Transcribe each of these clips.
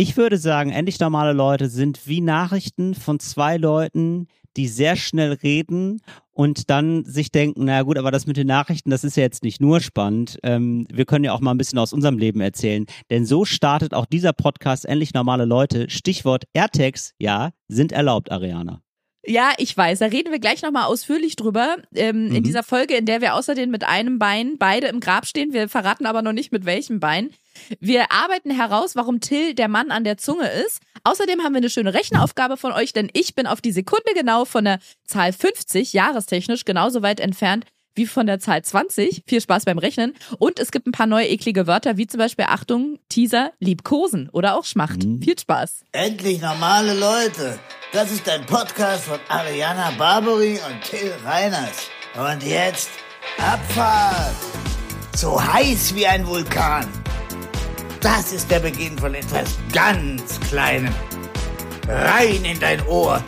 Ich würde sagen, endlich normale Leute sind wie Nachrichten von zwei Leuten, die sehr schnell reden und dann sich denken, na gut, aber das mit den Nachrichten, das ist ja jetzt nicht nur spannend. Ähm, wir können ja auch mal ein bisschen aus unserem Leben erzählen. Denn so startet auch dieser Podcast endlich normale Leute. Stichwort AirTags, ja, sind erlaubt, Ariana. Ja, ich weiß. Da reden wir gleich nochmal ausführlich drüber. Ähm, mhm. In dieser Folge, in der wir außerdem mit einem Bein beide im Grab stehen. Wir verraten aber noch nicht mit welchem Bein. Wir arbeiten heraus, warum Till der Mann an der Zunge ist. Außerdem haben wir eine schöne Rechenaufgabe von euch, denn ich bin auf die Sekunde genau von der Zahl 50 jahrestechnisch genauso weit entfernt wie von der Zahl 20. Viel Spaß beim Rechnen. Und es gibt ein paar neue eklige Wörter, wie zum Beispiel Achtung, Teaser, Liebkosen oder auch Schmacht. Mhm. Viel Spaß. Endlich normale Leute. Das ist ein Podcast von Ariana Barbary und Till Reiners. Und jetzt Abfahrt. So heiß wie ein Vulkan. Das ist der Beginn von etwas ganz Kleinem. Rein in dein Ohr.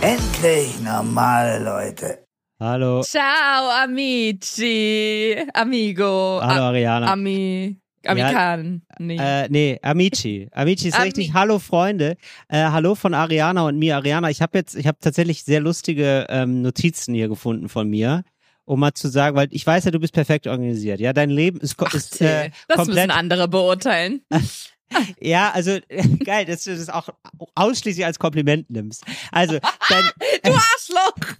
Endlich normale Leute. Hallo. Ciao, amici. Amigo. Hallo, Ariana. Ami. Amikan. Ja, nee. Äh, nee, Amici. Amici ist Ami richtig. Hallo, Freunde. Äh, hallo von Ariana und mir. Ariana, ich habe jetzt, ich habe tatsächlich sehr lustige ähm, Notizen hier gefunden von mir um mal zu sagen, weil ich weiß ja, du bist perfekt organisiert. Ja, dein Leben ist, Ach, ist äh, das komplett. müssen andere beurteilen. Ja, also geil, dass du das auch ausschließlich als Kompliment nimmst. Also dein, du Arschloch.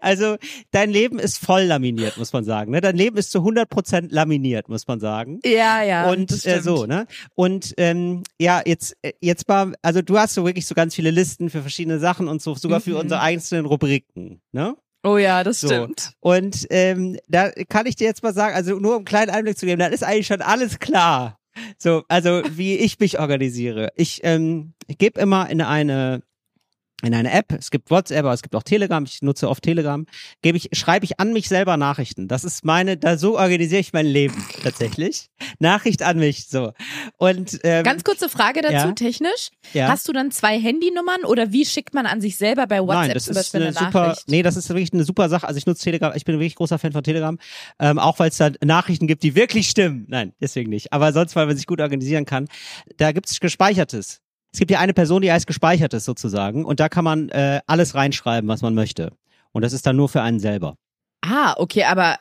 Also dein Leben ist voll laminiert, muss man sagen. Ne? Dein Leben ist zu 100% laminiert, muss man sagen. Ja, ja. Und äh, so, ne? Und ähm, ja, jetzt äh, jetzt mal, also du hast so wirklich so ganz viele Listen für verschiedene Sachen und so sogar für mhm. unsere einzelnen Rubriken, ne? Oh ja, das so. stimmt. Und ähm, da kann ich dir jetzt mal sagen, also nur um einen kleinen Einblick zu geben, da ist eigentlich schon alles klar. So, also wie ich mich organisiere. Ich, ähm, ich gebe immer in eine in eine App, es gibt WhatsApp, aber es gibt auch Telegram, ich nutze oft Telegram, gebe ich, schreibe ich an mich selber Nachrichten. Das ist meine, da so organisiere ich mein Leben tatsächlich. Nachricht an mich, so. Und ähm, ganz kurze Frage dazu, ja? technisch. Ja? Hast du dann zwei Handynummern oder wie schickt man an sich selber bei WhatsApp Nein, das zum Beispiel ist eine, eine super, Nachricht? Nee, das ist wirklich eine super Sache. Also ich nutze Telegram, ich bin wirklich großer Fan von Telegram, ähm, auch weil es da Nachrichten gibt, die wirklich stimmen. Nein, deswegen nicht. Aber sonst, weil man sich gut organisieren kann. Da gibt es gespeichertes. Es gibt ja eine Person, die heißt gespeichertes sozusagen und da kann man äh, alles reinschreiben, was man möchte. Und das ist dann nur für einen selber. Ah, okay, aber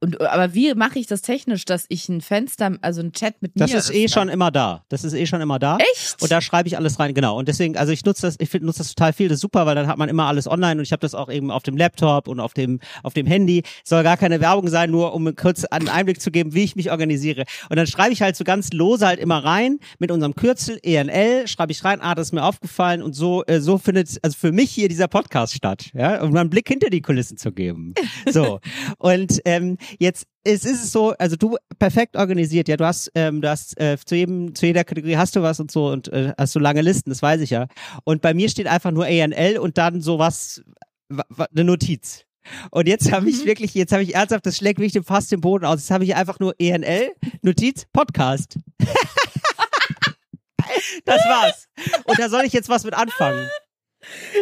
und, aber wie mache ich das technisch, dass ich ein Fenster, also ein Chat mit das mir? Das ist eh schon immer da. Das ist eh schon immer da. Echt? Und da schreibe ich alles rein, genau. Und deswegen, also ich nutze das, ich nutze das total viel, das ist super, weil dann hat man immer alles online und ich habe das auch eben auf dem Laptop und auf dem, auf dem Handy. Soll gar keine Werbung sein, nur um kurz einen Einblick zu geben, wie ich mich organisiere. Und dann schreibe ich halt so ganz lose halt immer rein mit unserem Kürzel ENL, schreibe ich rein, ah, das ist mir aufgefallen und so, äh, so findet, also für mich hier dieser Podcast statt, ja, um einen Blick hinter die Kulissen zu geben. So. und ähm, jetzt es ist so, also du perfekt organisiert, ja, du hast, ähm, du hast äh, zu jedem, zu jeder Kategorie hast du was und so und äh, hast so lange Listen, das weiß ich ja. Und bei mir steht einfach nur ANL und dann sowas, eine Notiz. Und jetzt habe ich mhm. wirklich, jetzt habe ich ernsthaft, das schlägt mich fast den Boden aus. Jetzt habe ich einfach nur ENL, Notiz, Podcast. das war's. Und da soll ich jetzt was mit anfangen.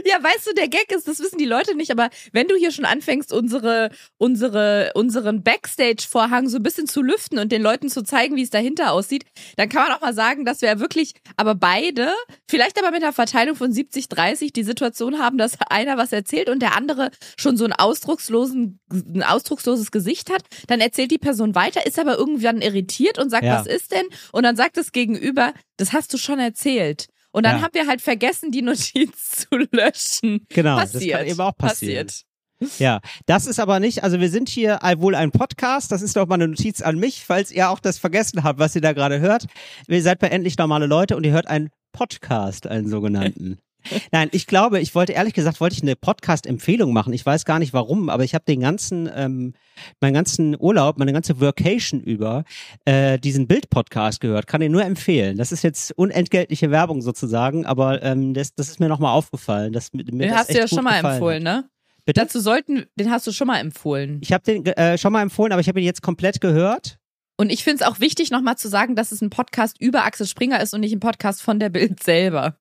Ja, weißt du, der Gag ist, das wissen die Leute nicht, aber wenn du hier schon anfängst, unsere, unsere, unseren Backstage-Vorhang so ein bisschen zu lüften und den Leuten zu zeigen, wie es dahinter aussieht, dann kann man auch mal sagen, dass wir ja wirklich, aber beide, vielleicht aber mit einer Verteilung von 70, 30 die Situation haben, dass einer was erzählt und der andere schon so ein ausdruckslosen, ein ausdrucksloses Gesicht hat. Dann erzählt die Person weiter, ist aber irgendwann irritiert und sagt, ja. was ist denn? Und dann sagt das Gegenüber, das hast du schon erzählt. Und dann ja. haben wir halt vergessen, die Notiz zu löschen. Genau, passiert. das kann eben auch passieren. Passiert. Ja, das ist aber nicht, also wir sind hier wohl ein Podcast, das ist doch mal eine Notiz an mich, falls ihr auch das vergessen habt, was ihr da gerade hört. Ihr seid bei Endlich Normale Leute und ihr hört einen Podcast, einen sogenannten. Nein, ich glaube, ich wollte ehrlich gesagt, wollte ich eine Podcast-Empfehlung machen. Ich weiß gar nicht warum, aber ich habe den ganzen, ähm, meinen ganzen Urlaub, meine ganze Workation über äh, diesen Bild-Podcast gehört. Kann den nur empfehlen. Das ist jetzt unentgeltliche Werbung sozusagen, aber ähm, das, das ist mir nochmal aufgefallen. Dass, mir den das hast du ja schon mal empfohlen, ne? Bitte? Dazu sollten, den hast du schon mal empfohlen. Ich habe den äh, schon mal empfohlen, aber ich habe ihn jetzt komplett gehört. Und ich finde es auch wichtig, nochmal zu sagen, dass es ein Podcast über Axel Springer ist und nicht ein Podcast von der Bild selber.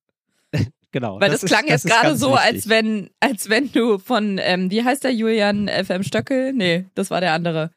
Genau. Weil das, das klang ist, jetzt gerade so, wichtig. als wenn, als wenn du von, ähm, wie heißt der Julian FM Stöckel? Nee, das war der andere.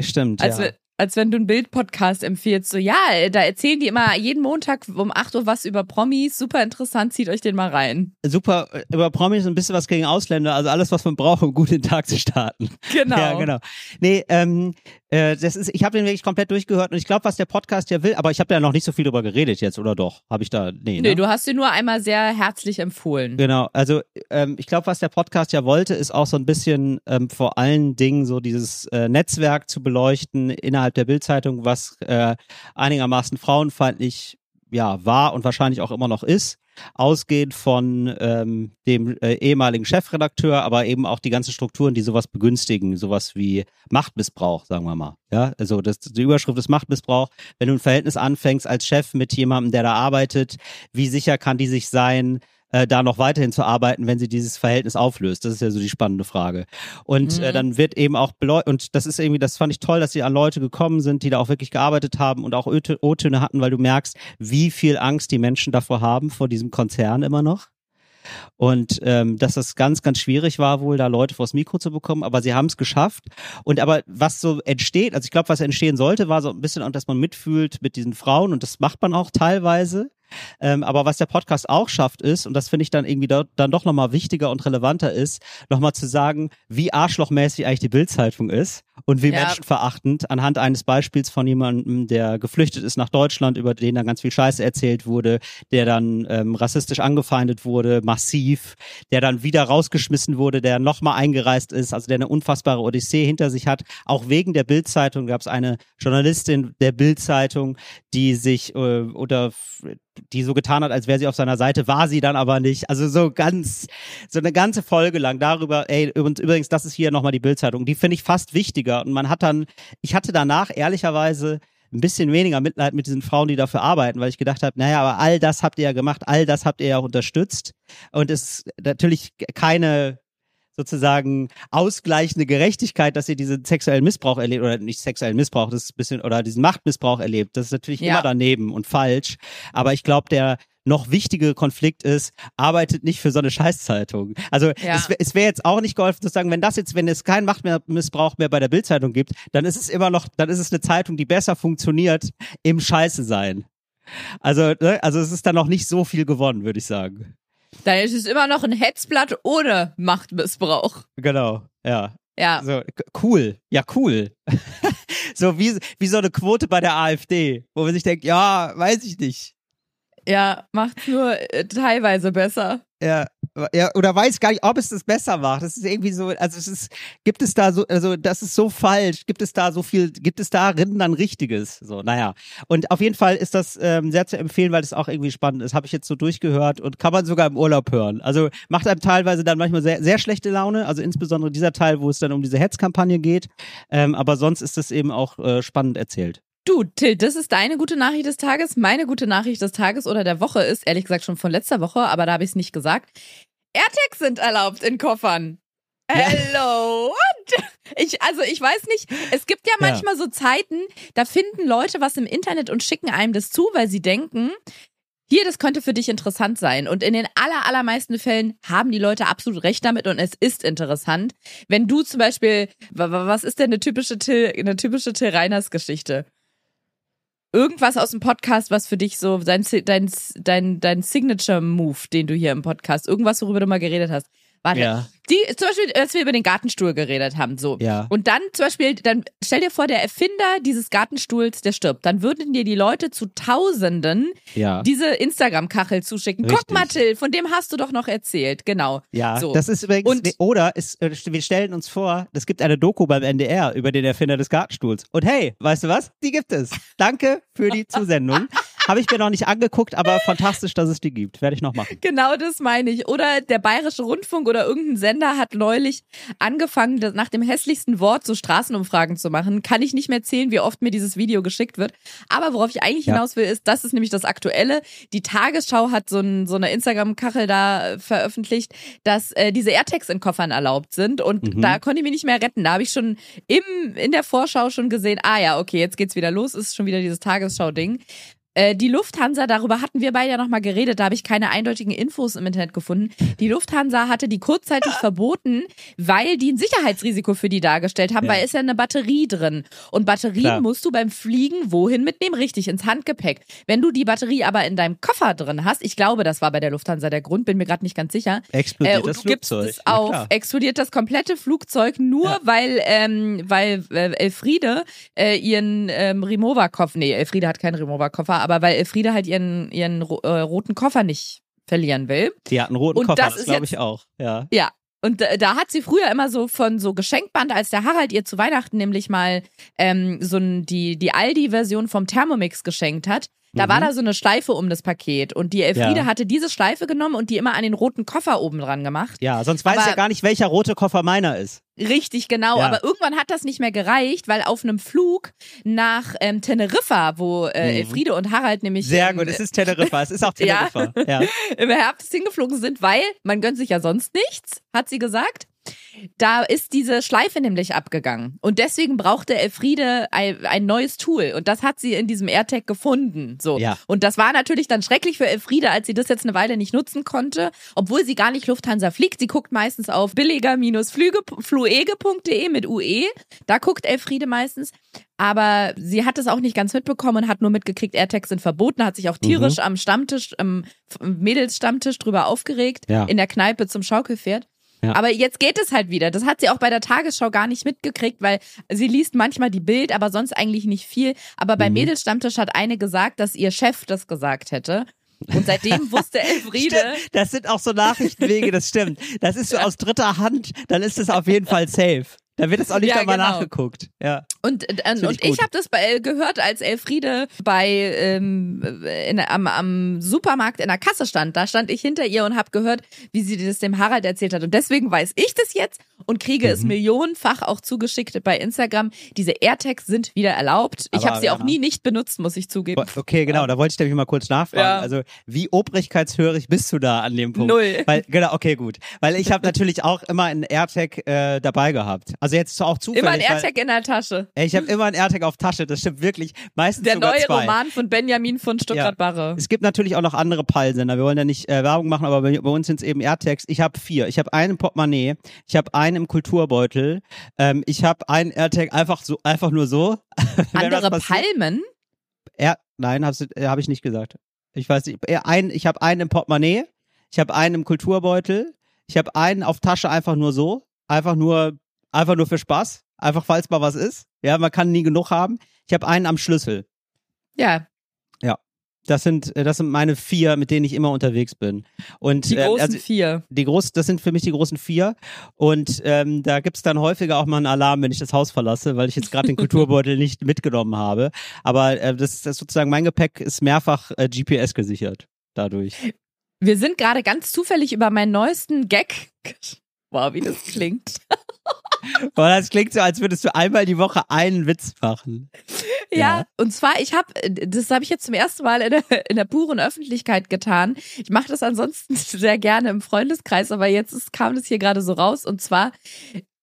Stimmt. Als, ja. als wenn du einen Bild-Podcast empfiehlst. So, ja, da erzählen die immer jeden Montag um 8 Uhr was über Promis. Super interessant, zieht euch den mal rein. Super, äh, über Promis ein bisschen was gegen Ausländer, also alles, was man braucht, um gut den Tag zu starten. Genau. Ja, genau. Nee, ähm, äh, das ist, ich habe den wirklich komplett durchgehört und ich glaube, was der Podcast ja will, aber ich habe ja noch nicht so viel drüber geredet jetzt, oder doch? Habe ich da, nee, Nö, ne? du hast dir nur einmal sehr herzlich empfohlen. Genau, also ähm, ich glaube, was der Podcast ja wollte, ist auch so ein bisschen ähm, vor allen Dingen so dieses äh, Netzwerk zu beleuchten innerhalb der Bildzeitung, was äh, einigermaßen frauenfeindlich ja war und wahrscheinlich auch immer noch ist, ausgehend von ähm, dem äh, ehemaligen Chefredakteur, aber eben auch die ganzen Strukturen, die sowas begünstigen, sowas wie Machtmissbrauch, sagen wir mal. Ja, also das, die Überschrift ist Machtmissbrauch. Wenn du ein Verhältnis anfängst als Chef mit jemandem, der da arbeitet, wie sicher kann die sich sein? Äh, da noch weiterhin zu arbeiten, wenn sie dieses Verhältnis auflöst? Das ist ja so die spannende Frage. Und äh, Mhm. dann wird eben auch und das ist irgendwie, das fand ich toll, dass sie an Leute gekommen sind, die da auch wirklich gearbeitet haben und auch O-Töne hatten, weil du merkst, wie viel Angst die Menschen davor haben, vor diesem Konzern immer noch. Und ähm, dass das ganz, ganz schwierig war, wohl da Leute vors Mikro zu bekommen, aber sie haben es geschafft. Und aber was so entsteht, also ich glaube, was entstehen sollte, war so ein bisschen, auch, dass man mitfühlt mit diesen Frauen und das macht man auch teilweise. Ähm, aber was der Podcast auch schafft, ist, und das finde ich dann irgendwie dort, dann doch nochmal wichtiger und relevanter ist, nochmal zu sagen, wie arschlochmäßig eigentlich die Bildzeitung ist und wie Ja. menschenverachtend anhand eines Beispiels von jemandem, der geflüchtet ist nach Deutschland, über den dann ganz viel Scheiße erzählt wurde, der dann ähm, rassistisch angefeindet wurde, massiv, der dann wieder rausgeschmissen wurde, der nochmal eingereist ist, also der eine unfassbare Odyssee hinter sich hat. Auch wegen der Bildzeitung gab es eine Journalistin der Bildzeitung, die sich äh, oder die so getan hat, als wäre sie auf seiner Seite, war sie dann aber nicht. Also so ganz, so eine ganze Folge lang darüber, ey, übrigens, das ist hier nochmal die Bildzeitung, die finde ich fast wichtiger. Und man hat dann, ich hatte danach ehrlicherweise ein bisschen weniger Mitleid mit diesen Frauen, die dafür arbeiten, weil ich gedacht habe, naja, aber all das habt ihr ja gemacht, all das habt ihr ja auch unterstützt. Und es ist natürlich keine sozusagen ausgleichende Gerechtigkeit, dass ihr diesen sexuellen Missbrauch erlebt, oder nicht sexuellen Missbrauch, das ist ein bisschen, oder diesen Machtmissbrauch erlebt. Das ist natürlich Ja. immer daneben und falsch. Aber ich glaube, der noch wichtige Konflikt ist, arbeitet nicht für so eine Scheißzeitung. Also Ja. es, es wäre jetzt auch nicht geholfen zu sagen, wenn das jetzt, wenn es keinen Machtmissbrauch mehr bei der Bildzeitung gibt, dann ist es immer noch, dann ist es eine Zeitung, die besser funktioniert im Scheiße sein. Also, ne, also es ist dann noch nicht so viel gewonnen, würde ich sagen. Dann ist es immer noch ein Hetzblatt ohne Machtmissbrauch. Genau, ja. Ja. So, cool. Ja, cool. so wie, wie so eine Quote bei der AfD, wo man sich denkt, ja, weiß ich nicht. Ja, macht's nur äh, teilweise besser. Ja, ja, oder weiß gar nicht, ob es das besser macht. Das ist irgendwie so, also es ist, gibt es da so, also das ist so falsch, gibt es da so viel, gibt es darin dann Richtiges? So, naja. Und auf jeden Fall ist das ähm, sehr zu empfehlen, weil es auch irgendwie spannend ist. Habe ich jetzt so durchgehört und kann man sogar im Urlaub hören. Also macht einem teilweise dann manchmal sehr, sehr schlechte Laune, also insbesondere dieser Teil, wo es dann um diese Hetzkampagne geht. Ähm, aber sonst ist das eben auch äh, spannend erzählt. Du, Till, das ist deine gute Nachricht des Tages. Meine gute Nachricht des Tages oder der Woche ist, ehrlich gesagt, schon von letzter Woche, aber da habe ich es nicht gesagt. AirTags sind erlaubt in Koffern. Hello. Und ich, also ich weiß nicht, es gibt ja Ja. manchmal so Zeiten, da finden Leute was im Internet und schicken einem das zu, weil sie denken, hier, das könnte für dich interessant sein. Und in den aller, allermeisten Fällen haben die Leute absolut recht damit und es ist interessant. Wenn du zum Beispiel, wa- wa- was ist denn eine typische Till, eine typische Till Reiners Geschichte? Irgendwas aus dem Podcast, was für dich so dein, dein, dein, dein Signature-Move, den du hier im Podcast, irgendwas, worüber du mal geredet hast. Warte, Ja. die, zum Beispiel, als wir über den Gartenstuhl geredet haben, so. Ja. Und dann zum Beispiel, dann stell dir vor, der Erfinder dieses Gartenstuhls, der stirbt. Dann würden dir die Leute zu Tausenden Ja. diese Instagram-Kachel zuschicken. Guck Richtig. mal, Till, von dem hast du doch noch erzählt. Genau. Ja, So. das ist übrigens, Und- oder ist, äh, wir stellen uns vor, es gibt eine Doku beim NDR über den Erfinder des Gartenstuhls. Und hey, weißt du was? Die gibt es. Danke für die Zusendung. Habe ich mir noch nicht angeguckt, aber fantastisch, dass es die gibt. Werde ich noch machen. Genau das meine ich. Oder der Bayerische Rundfunk oder irgendein Sender hat neulich angefangen, nach dem hässlichsten Wort so Straßenumfragen zu machen. Kann ich nicht mehr zählen, wie oft mir dieses Video geschickt wird. Aber worauf ich eigentlich Ja. hinaus will, ist, das ist nämlich das Aktuelle. Die Tagesschau hat so, ein, so eine Instagram-Kachel da äh, veröffentlicht, dass äh, diese AirTags in Koffern erlaubt sind. Und Mhm. da konnte ich mich nicht mehr retten. Da habe ich schon im, in der Vorschau schon gesehen, ah ja, okay, jetzt geht's wieder los, ist schon wieder dieses Tagesschau-Ding. Äh, die Lufthansa, darüber hatten wir beide ja nochmal geredet, da habe ich keine eindeutigen Infos im Internet gefunden. Die Lufthansa hatte die kurzzeitig verboten, weil die ein Sicherheitsrisiko für die dargestellt haben, Ja. weil es ja eine Batterie drin. Und Batterien Klar. musst du beim Fliegen wohin mitnehmen? Richtig, ins Handgepäck. Wenn du die Batterie aber in deinem Koffer drin hast, ich glaube, das war bei der Lufthansa der Grund, bin mir gerade nicht ganz sicher, Explodiert äh, und das du gibst Flugzeug. es auf, klar. explodiert das komplette Flugzeug nur, Ja. weil, ähm, weil äh, Elfriede äh, ihren ähm, Remover-Koffer, nee, Elfriede hat keinen Remover-Koffer, aber weil Elfriede halt ihren, ihren äh, roten Koffer nicht verlieren will. Die hat einen roten Und Koffer, das das, glaube ich auch. Ja. Ja. Und äh, da hat sie früher immer so von so Geschenkband, als der Harald ihr zu Weihnachten nämlich mal ähm, so ein, die, die Aldi-Version vom Thermomix geschenkt hat. Da Mhm. war da so eine Schleife um das Paket und die Elfriede Ja. hatte diese Schleife genommen und die immer an den roten Koffer oben dran gemacht. ja, sonst weiß Aber- ja gar nicht, welcher rote Koffer meiner ist. Richtig, genau. Ja. Aber irgendwann hat das nicht mehr gereicht, weil auf einem Flug nach ähm, Teneriffa, wo äh, Mhm. Elfriede und Harald nämlich Sehr ähm, gut, es ist Teneriffa, es ist auch Ja. Teneriffa. Ja. im Herbst hingeflogen sind, weil man gönnt sich ja sonst nichts, hat sie gesagt. Da ist diese Schleife nämlich abgegangen. Und deswegen brauchte Elfriede ein, ein neues Tool. Und das hat sie in diesem AirTag gefunden. So. Ja. Und das war natürlich dann schrecklich für Elfriede, als sie das jetzt eine Weile nicht nutzen konnte, obwohl sie gar nicht Lufthansa fliegt. Sie guckt meistens auf billiger-fluege.de mit UE. Da guckt Elfriede meistens. Aber sie hat es auch nicht ganz mitbekommen und hat nur mitgekriegt, AirTags sind verboten, hat sich auch tierisch am Stammtisch, am Mädelsstammtisch drüber aufgeregt, Ja. in der Kneipe zum Schaukelpferd. Ja. Aber jetzt geht es halt wieder. Das hat sie auch bei der Tagesschau gar nicht mitgekriegt, weil sie liest manchmal die Bild, aber sonst eigentlich nicht viel. Aber beim Mhm. Mädelsstammtisch hat eine gesagt, dass ihr Chef das gesagt hätte. Und seitdem wusste Elfriede, Stimmt, das sind auch so Nachrichtenwege, das stimmt. Das ist so aus dritter Hand, dann ist es auf jeden Fall safe. Da wird es auch nicht Ja, nochmal genau. nachgeguckt. Ja. Und, äh, und ich ich habe das bei, gehört, als Elfriede bei ähm, in, am, am Supermarkt in der Kasse stand. Da stand ich hinter ihr und habe gehört, wie sie das dem Harald erzählt hat. Und deswegen weiß ich das jetzt und kriege es Mhm. millionenfach auch zugeschickt bei Instagram. Diese AirTags sind wieder erlaubt. ich Aber, habe sie auch nie nicht benutzt, muss ich zugeben. Okay, genau, da wollte ich nämlich mal kurz nachfragen. Ja. Also, wie obrigkeitshörig bist du da an dem Punkt? Null. Weil, genau, okay, gut. Weil ich habe natürlich auch immer einen AirTag äh, dabei gehabt. Also jetzt auch zufällig. Immer ein AirTag in der Tasche. Ey, ich habe immer einen AirTag auf Tasche, das stimmt wirklich. Meistens Der sogar neue zwei. Roman von Benjamin von Stuttgart-Barre. Es gibt natürlich auch noch andere Peilsender. Wir wollen ja nicht äh, Werbung machen, aber bei, bei uns sind es eben AirTags. Ich habe vier. Ich habe einen im Portemonnaie, ich habe einen im Kulturbeutel, ähm, ich habe einen AirTag einfach so, einfach nur so. Andere. Palmen? Er, nein, habe äh, hab ich nicht gesagt. Ich weiß nicht. Äh, Ein, ich habe einen im Portemonnaie, ich habe einen im Kulturbeutel, ich habe einen auf Tasche einfach nur so, einfach nur, einfach nur für Spaß, einfach falls mal was ist. Ja, man kann nie genug haben. Ich habe einen am Schlüssel. Ja, Das sind, äh, das sind meine vier, mit denen ich immer unterwegs bin. Und die äh, großen also, vier. die groß, das sind für mich die großen vier. Und ähm, da gibt's dann häufiger auch mal einen Alarm, wenn ich das Haus verlasse, weil ich jetzt gerade den Kulturbeutel nicht mitgenommen habe. Aber äh, das, das sozusagen mein Gepäck ist mehrfach äh, GPS gesichert dadurch. Wir sind gerade ganz zufällig über meinen neuesten Gag. Wow, wie das klingt. Weil das klingt so, als würdest du einmal die Woche einen Witz machen. Ja, Ja. und zwar, ich habe, das habe ich jetzt zum ersten Mal in der, in der puren Öffentlichkeit getan. Ich mache das ansonsten sehr gerne im Freundeskreis, aber jetzt ist, kam das hier gerade so raus. Und zwar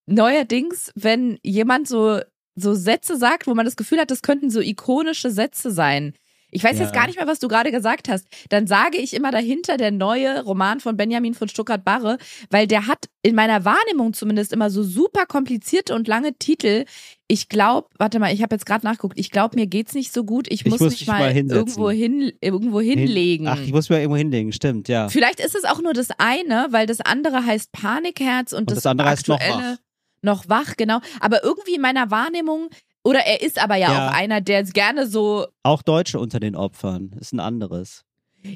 neuerdings, wenn jemand so so Sätze sagt, wo man das Gefühl hat, das könnten so ikonische Sätze sein. Ich weiß Ja. jetzt gar nicht mehr, was du gerade gesagt hast. Dann sage ich immer dahinter der neue Roman von Benjamin von Stuttgart-Barre, weil der hat in meiner Wahrnehmung zumindest immer so super komplizierte und lange Titel. Ich glaube, warte mal, ich habe jetzt gerade nachgeguckt. Ich glaube, mir geht's nicht so gut. Ich Ich muss, muss mich mal, mal irgendwo hin, irgendwo hinlegen. Ach, ich muss mir irgendwo hinlegen, stimmt, ja. Vielleicht ist es auch nur das eine, weil das andere heißt Panikherz und, Und das andere heißt noch wach. noch wach, genau. Aber irgendwie in meiner Wahrnehmung, oder er ist aber ja, Ja. auch einer, der gerne so, Auch Deutsche unter den Opfern ist ein anderes.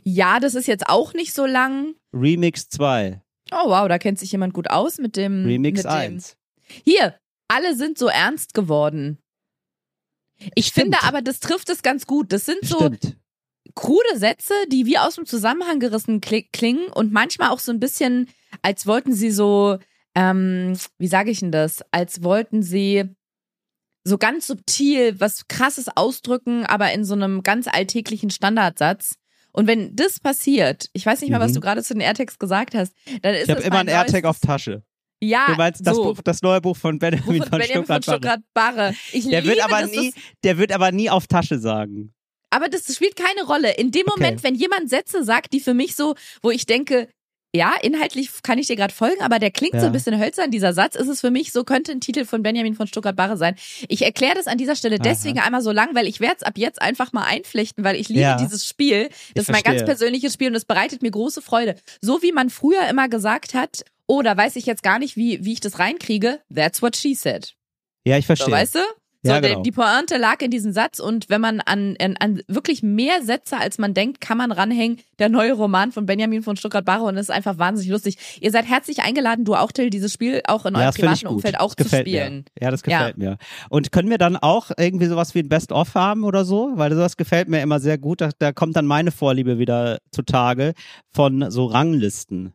ja, das ist jetzt auch nicht so lang. Remix 2, Oh wow, da kennt sich jemand gut aus mit dem. Remix mit dem. 1. Hier, alle sind so ernst geworden. Ich Stimmt. finde aber, das trifft es ganz gut. Das sind so Stimmt. krude Sätze, die wie aus dem Zusammenhang gerissen kli- klingen und manchmal auch so ein bisschen, als wollten sie so, ähm, wie sage ich denn das? Als wollten sie so ganz subtil was Krasses ausdrücken, aber in so einem ganz alltäglichen Standardsatz. Und wenn das passiert, ich weiß nicht mehr, was Mhm. du gerade zu den AirTags gesagt hast, dann ist Ich habe immer einen AirTag auf Tasche. Ja, Du meinst das, so. Buch, das neue Buch von Benjamin von von Benjamin Stuttgart. Barre. Ich Der liebe wird aber nie, der wird aber nie auf Tasche sagen. aber das spielt keine Rolle. In dem Okay. Moment, wenn jemand Sätze sagt, die für mich so, wo ich denke, ja, inhaltlich kann ich dir gerade folgen, aber der klingt so Ja. ein bisschen hölzern, dieser Satz, ist es für mich so, könnte ein Titel von Benjamin von Stuttgart-Barre sein. Ich erkläre das an dieser Stelle Aha. deswegen einmal so lang, weil ich werde es ab jetzt einfach mal einflechten, weil ich liebe Ja. dieses Spiel. Das ist mein ganz persönliches Spiel und es bereitet mir große Freude. So wie man früher immer gesagt hat, oh, da weiß ich jetzt gar nicht, wie, wie ich das reinkriege, that's what she said. Ja, ich So, verstehe. weißt du? So, Ja, genau. die Pointe lag in diesem Satz und wenn man an, an, an wirklich mehr Sätze, als man denkt, kann man ranhängen, der neue Roman von Benjamin von Stuttgart-Barre und es ist einfach wahnsinnig lustig. Ihr seid herzlich eingeladen, du auch, Till, dieses Spiel auch in eurem das finde ich privaten. Umfeld auch das zu gefällt spielen. Mir. Ja, das Ja. gefällt mir. Und können wir dann auch irgendwie sowas wie ein Best-of haben oder so? Weil sowas gefällt mir immer sehr gut. Da, da kommt dann meine Vorliebe wieder zutage von so Ranglisten.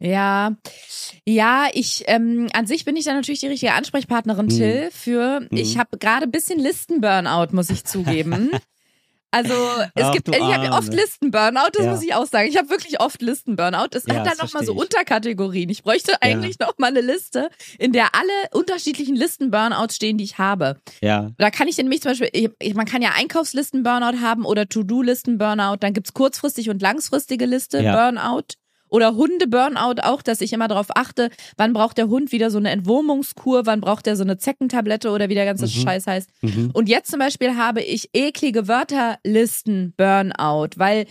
Ja, ja, ich ähm, an sich bin ich da natürlich die richtige Ansprechpartnerin, Mhm. Till. Für ich habe gerade ein bisschen Listenburnout, muss ich zugeben. Also es Ach, gibt, ich habe oft Listenburnout, das Ja. muss ich auch sagen. Ich habe wirklich oft Listenburnout. Es Ja, hat dann das noch mal so. Unterkategorien. Ich bräuchte eigentlich noch mal eine Liste, in der alle unterschiedlichen Listenburnouts stehen, die ich habe. Ja. Da kann ich denn nämlich zum Beispiel, ich, man kann ja Einkaufslisten-Burnout haben oder To-Do-Listen-Burnout. Dann gibt's kurzfristig und langfristige Liste, Ja. Burnout. Oder Hunde-Burnout auch, dass ich immer darauf achte, wann braucht der Hund wieder so eine Entwurmungskur, wann braucht er so eine Zeckentablette oder wie der ganze Mhm. Scheiß heißt. Mhm. Und jetzt zum Beispiel habe ich eklige Wörterlisten-Burnout, weil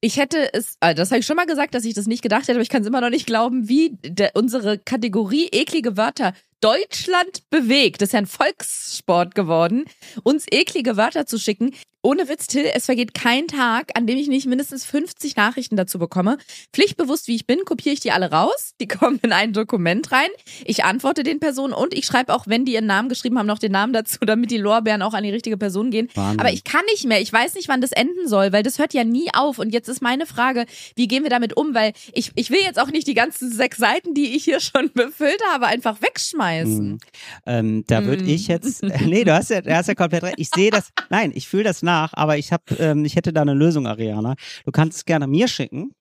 ich hätte es, also das habe ich schon mal gesagt, dass ich das nicht gedacht hätte, aber ich kann es immer noch nicht glauben, wie der, unsere Kategorie eklige Wörter Deutschland bewegt. Das ist ja ein Volkssport geworden, uns eklige Wörter zu schicken. Ohne Witz, Till, es vergeht kein Tag, an dem ich nicht mindestens 50 Nachrichten dazu bekomme. Pflichtbewusst wie ich bin, kopiere ich die alle raus. Die kommen in ein Dokument rein. Ich antworte den Personen und ich schreibe auch, wenn die ihren Namen geschrieben haben, noch den Namen dazu, damit die Lorbeeren auch an die richtige Person gehen. Wahnsinn. Aber ich kann nicht mehr. Ich weiß nicht, wann das enden soll, weil das hört ja nie auf. Und jetzt ist meine Frage, wie gehen wir damit um? Weil ich, ich will jetzt auch nicht die ganzen sechs Seiten, die ich hier schon befüllt habe, einfach wegschmeißen. Mhm. Ähm, da würde Mhm. ich jetzt, nee, du hast ja, du hast ja komplett recht. Ich sehe das, nein, ich fühle das nach, aber ich habe, ähm, ich hätte da eine Lösung, Ariana. Du kannst es gerne mir schicken.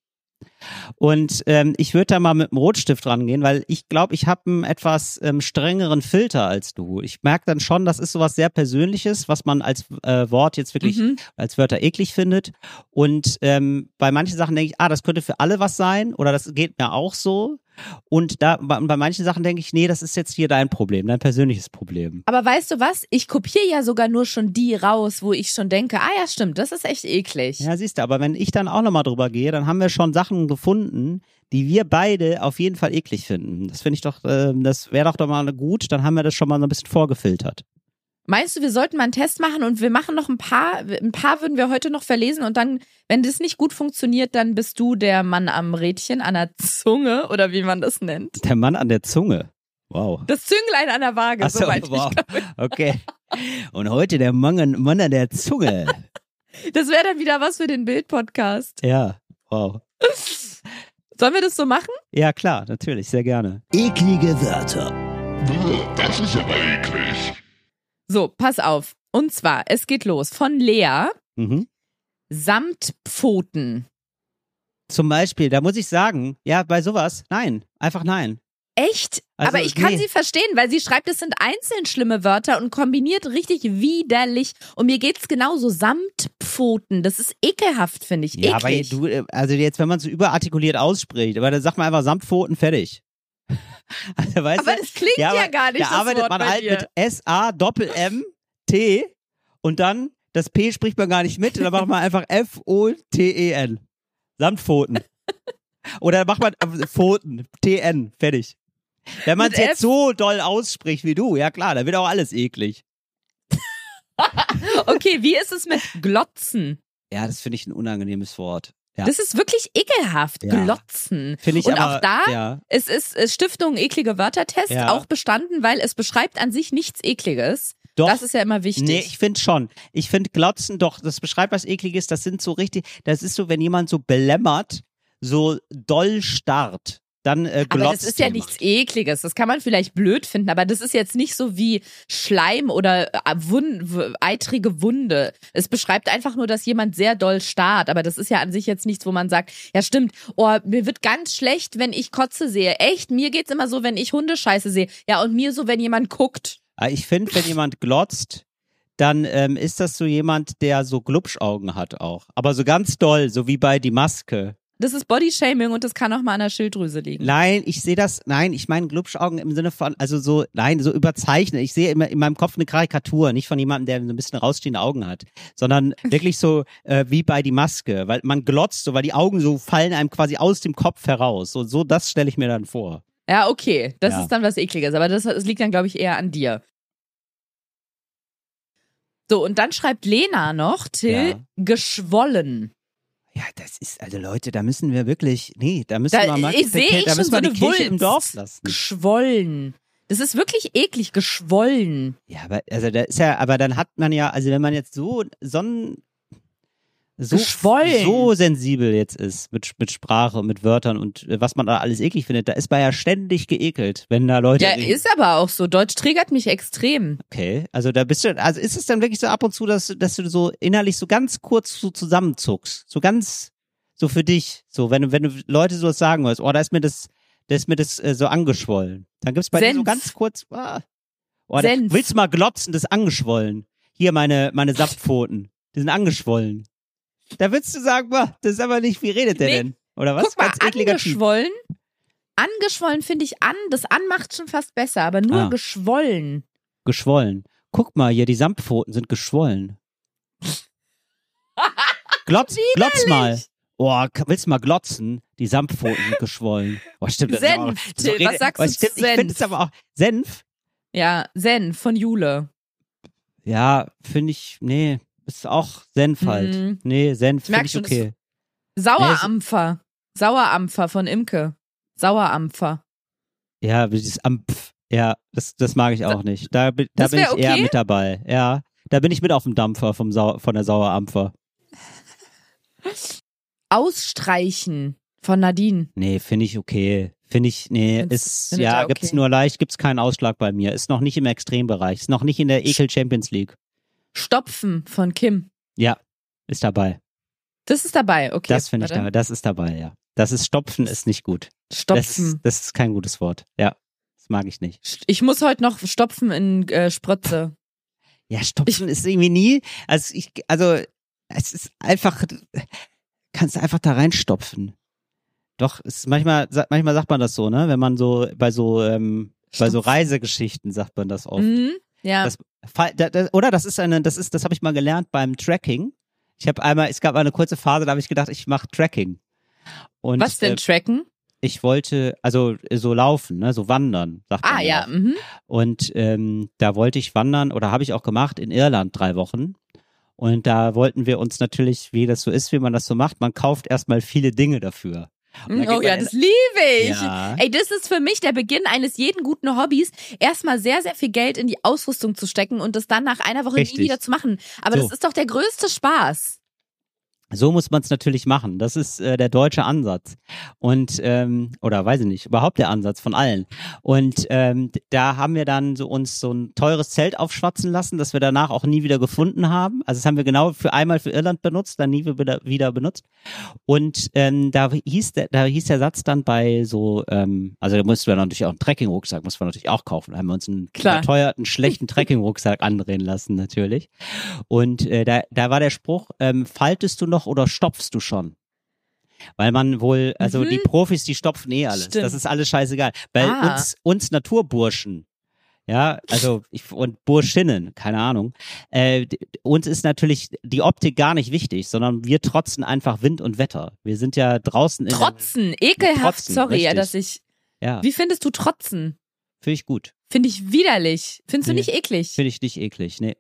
Und ähm, ich würde da mal mit dem Rotstift rangehen, weil ich glaube, ich habe einen etwas ähm, strengeren Filter als du. Ich merke dann schon, das ist sowas sehr Persönliches, was man als äh, Wort jetzt wirklich Mhm. als Wörter eklig findet. Und ähm, bei manchen Sachen denke ich, ah, das könnte für alle was sein oder das geht mir auch so. Und da bei, manchen Sachen denke ich, nee, das ist jetzt hier dein Problem, dein persönliches Problem. Aber weißt du was? Ich kopiere ja sogar nur schon die raus, wo ich schon denke, ah ja, stimmt, das ist echt eklig. Ja, siehst du, aber wenn ich dann auch nochmal drüber gehe, dann haben wir schon Sachen gefunden, die wir beide auf jeden Fall eklig finden. Das finde ich doch, ähm, das wäre doch doch mal gut, dann haben wir das schon mal so ein bisschen vorgefiltert. Meinst du, wir sollten mal einen Test machen und wir machen noch ein paar, ein paar würden wir heute noch verlesen und dann, wenn das nicht gut funktioniert, dann bist du der Mann am Rädchen, an der Zunge oder wie man das nennt. Der Mann an der Zunge. Wow. Das Zünglein an der Waage, Ach so so, meinte wow. ich. Okay. Und heute der Mann, an- Mann an der Zunge. Das wäre dann wieder was für den Bild-Podcast. Ja, wow. Sollen wir das so machen? Ja, klar, natürlich, sehr gerne. Eklige Wörter. Das ist aber eklig. So, pass auf. Und zwar, es geht los von Lea, Mhm. Samtpfoten. Zum Beispiel, da muss ich sagen, ja, bei sowas, nein, einfach nein. Echt? Also, Aber ich kann nee. sie verstehen, weil sie schreibt, es sind einzeln schlimme Wörter und kombiniert richtig widerlich. Und mir geht's genauso. Samtpfoten. Das ist ekelhaft, finde ich. Ja, aber Eklig. du, äh, also jetzt, wenn man so überartikuliert ausspricht, aber dann sagt man einfach Samtpfoten, fertig. Also, aber das klingt Ja, ja, gar nicht, da arbeitet man halt mit S-A-Doppel-M-T und dann das P spricht man gar nicht mit, dann macht man einfach F-O-T-E-N. Samtpfoten. Oder macht man äh, Pfoten, T-N, fertig. Wenn man es jetzt F? so doll ausspricht wie du, ja klar, dann wird auch alles eklig. Okay, wie ist es mit Glotzen? Ja, das finde ich ein unangenehmes Wort. Ja. Das ist wirklich ekelhaft. Ja. Glotzen. Finde ich Und aber, auch da ja, Es ist Stiftung eklige Wörtertest Ja. auch bestanden, weil es beschreibt an sich nichts ekliges. doch. Das ist ja immer wichtig. Nee, ich finde schon. Ich finde Glotzen doch, das beschreibt was ekliges, das sind so richtig, das ist so, wenn jemand so belämmert, so doll starrt, dann äh, glotzt aber das ist ja jemand. nichts ekliges. Das kann man vielleicht blöd finden, aber das ist jetzt nicht so wie Schleim oder äh, Wund, eitrige Wunde. Es beschreibt einfach nur, dass jemand sehr doll starrt, aber das ist ja an sich jetzt nichts, wo man sagt, ja stimmt, oh, mir wird ganz schlecht, wenn ich Kotze sehe. Echt, mir geht's immer so, wenn ich Hundescheiße sehe. Ja, und mir so, wenn jemand guckt. Aber Ich finde, wenn jemand glotzt, dann ähm, ist das so jemand, der so Glubschaugen hat auch. Aber so ganz doll, so wie bei Die Maske. Das ist Bodyshaming und das kann auch mal an der Schilddrüse liegen. Nein, ich sehe das, nein, ich meine Glubschaugen im Sinne von, also so, nein, so überzeichnet. Ich sehe immer in meinem Kopf eine Karikatur, nicht von jemandem, der so ein bisschen rausstehende Augen hat, sondern wirklich so äh, wie bei die Maske, weil man glotzt, so, weil die Augen so fallen einem quasi aus dem Kopf heraus. So, so das stelle ich mir dann vor. Ja, okay. Das Ja. ist dann was Ekliges, aber das, das liegt dann, glaube ich, eher an dir. So, und dann schreibt Lena noch, Till, Ja. geschwollen. Ja, das ist, also Leute, da müssen wir wirklich, nee, da müssen Da- wir mal, ich sehe da ich schon müssen so die eine Kirche im Wulst. Dorf lassen. Geschwollen. Das ist wirklich eklig, geschwollen. Ja, aber also da ist ja, aber dann hat man ja, also wenn man jetzt so so ein so, Geschwollen. so sensibel jetzt ist mit, mit Sprache und mit Wörtern und äh, was man da alles eklig findet, da ist man ja ständig geekelt, wenn da Leute. Ja, ist aber auch so. Deutsch triggert mich extrem. Okay, also da bist du, also ist es dann wirklich so ab und zu, dass, du- dass du so innerlich so ganz kurz so zusammenzuckst, so ganz, so für dich, so wenn du, wenn du Leute sowas sagen hörst, oh, da ist mir das, da ist mir das äh, so angeschwollen. Dann gibt's bei dir so Senf. ganz kurz, ah, oh, da, Senf. willst du mal glotzen, das ist angeschwollen. Hier meine, meine Saftpfoten, die sind angeschwollen. Da würdest du sagen, boah, das ist aber nicht, wie redet der Nee. denn? Oder was? Guck mal, ganz ekliger Typ. angeschwollen. Angeschwollen finde ich an. Das an macht schon fast besser, aber nur Ah. geschwollen. geschwollen. Guck mal, hier, die Samtpfoten sind geschwollen. Glotz, glotz mal. Oh, willst du mal glotzen? Die Samtpfoten sind geschwollen. Oh, stimmt. Senf, Till, redet- was sagst oh, du stimmt, Ich finde Senf? es aber auch. Senf? Ja, Zen von Jule. Ja, finde ich, nee, ist auch Senf halt. Mhm. Nee, Senf finde ich okay. Sauerampfer. Sauerampfer von Imke. Sauerampfer. Ja, dieses Ampf. Ja, das, das mag ich auch nicht. Da, bin- da Das bin ich wär eher okay? mit dabei. Ja, da bin ich mit auf dem Dampfer vom Sau von der Sauerampfer. Ausstreichen von Nadine. Nee, finde ich okay. Finde ich, nee, Find's- ist, ja, gibt's okay? nur leicht, gibt's keinen Ausschlag bei mir. Ist noch nicht im Extrembereich. Ist noch nicht in der Ekel Champions League. Stopfen von Kim. Ja, ist dabei. Das ist dabei, okay. das finde ich dabei. Das ist dabei, ja. Das ist Stopfen ist nicht gut. Das Stopfen. ist, das ist kein gutes Wort. Ja, das mag ich nicht. Ich muss heute noch stopfen in äh, Spritze. Ja, Stopfen ist irgendwie nie, also ich, also, es ist einfach, kannst einfach da reinstopfen. Doch, es ist manchmal, manchmal sagt man das so, ne? Wenn man so, bei so, ähm, bei so. Reisegeschichten sagt man das oft. Mhm. Ja. Das, oder das ist eine, das ist, das habe ich mal gelernt beim Tracking. Ich habe einmal, es gab eine kurze Phase, da habe ich gedacht, ich mache Tracking. Und Was denn Äh, tracken? ich wollte, also so laufen, ne, so wandern, sagt man Ah ja, mhm. Und ähm, da wollte ich wandern oder habe ich auch gemacht in Irland drei Wochen. Und da wollten wir uns natürlich, wie das so ist, wie man das so macht, man kauft erstmal viele Dinge dafür. Oh ja, das liebe ich. Ja. Ey, das ist für mich der Beginn eines jeden guten Hobbys, erstmal sehr, sehr viel Geld in die Ausrüstung zu stecken und das dann nach einer Woche Richtig. nie wieder zu machen. Aber So. das ist doch der größte Spaß. So muss man es natürlich machen. Das ist äh, der deutsche Ansatz. Und, ähm, oder weiß ich nicht, überhaupt der Ansatz von allen. Und ähm, da haben wir dann so uns so ein teures Zelt aufschwatzen lassen, das wir danach auch nie wieder gefunden haben. Also das haben wir genau für einmal für Irland benutzt, dann nie wieder, wieder benutzt. Und ähm, da hieß der, da hieß der Satz dann bei so, ähm, also da mussten wir natürlich auch einen Trekking-Rucksack, muss man natürlich auch kaufen. Da haben wir uns einen Klar. überteuerten, schlechten Trekking-Rucksack andrehen lassen, natürlich. Und äh, da, da war der Spruch, ähm, faltest du noch oder stopfst du schon? Weil man wohl, also Mhm. die Profis, die stopfen eh alles. Stimmt. Das ist alles scheißegal. Bei Ah. uns, uns Naturburschen, ja, also ich, und Burschinnen, keine Ahnung. Äh, uns ist natürlich die Optik gar nicht wichtig, sondern wir trotzen einfach Wind und Wetter. Wir sind ja draußen in Trotzen, ekelhaft, Trotzen, sorry, ja, richtig. dass ich. Der, ja, Wie findest du Trotzen? finde ich gut. Finde ich widerlich. Findest du Nee. nicht eklig? Finde ich nicht eklig. Nee.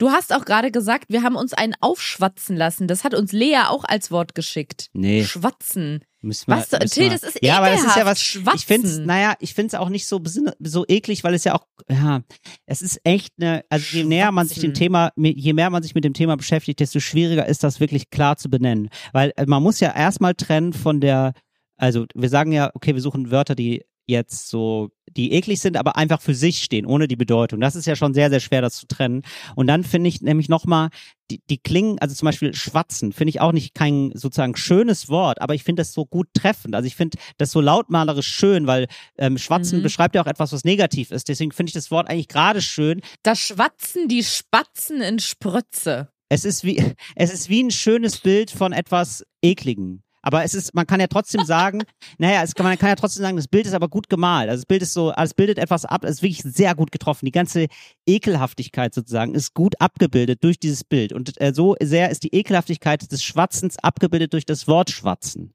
Du hast auch gerade gesagt, wir haben uns einen aufschwatzen lassen. Das hat uns Lea auch als Wort geschickt. Nee. Schwatzen. Müssen wir, Was? müssen Till, das ist Ja, aber das ist ja ekelhaft. was. Schwatzen. Ich finde es, naja, ich finde es auch nicht so so eklig, weil es ja auch, ja, es ist echt eine, also je näher man sich dem Schwatzen. Thema, je mehr man sich mit dem Thema beschäftigt, desto schwieriger ist das wirklich klar zu benennen. Weil äh, man muss ja erstmal trennen von der, also wir sagen ja, okay, wir suchen Wörter, die jetzt so die eklig sind, aber einfach für sich stehen, ohne die Bedeutung. Das ist ja schon sehr, sehr schwer, das zu trennen. Und dann finde ich nämlich nochmal, die, die klingen, also zum Beispiel schwatzen, finde ich auch nicht kein sozusagen schönes Wort, aber ich finde das so gut treffend. Also ich finde das so lautmalerisch schön, weil ähm, Schwatzen Mhm. beschreibt ja auch etwas, was negativ ist. Deswegen finde ich das Wort eigentlich gerade schön. Da schwatzen die Spatzen in Sprütze. Es ist wie, es ist wie ein schönes Bild von etwas Ekligen. Aber es ist, man kann ja trotzdem sagen, naja, es kann, man kann ja trotzdem sagen, das Bild ist aber gut gemalt. Also das Bild ist so, also es bildet etwas ab, es ist wirklich sehr gut getroffen. Die ganze Ekelhaftigkeit sozusagen ist gut abgebildet durch dieses Bild. Und äh, so sehr ist die Ekelhaftigkeit des Schwatzens abgebildet durch das Wort Schwatzen.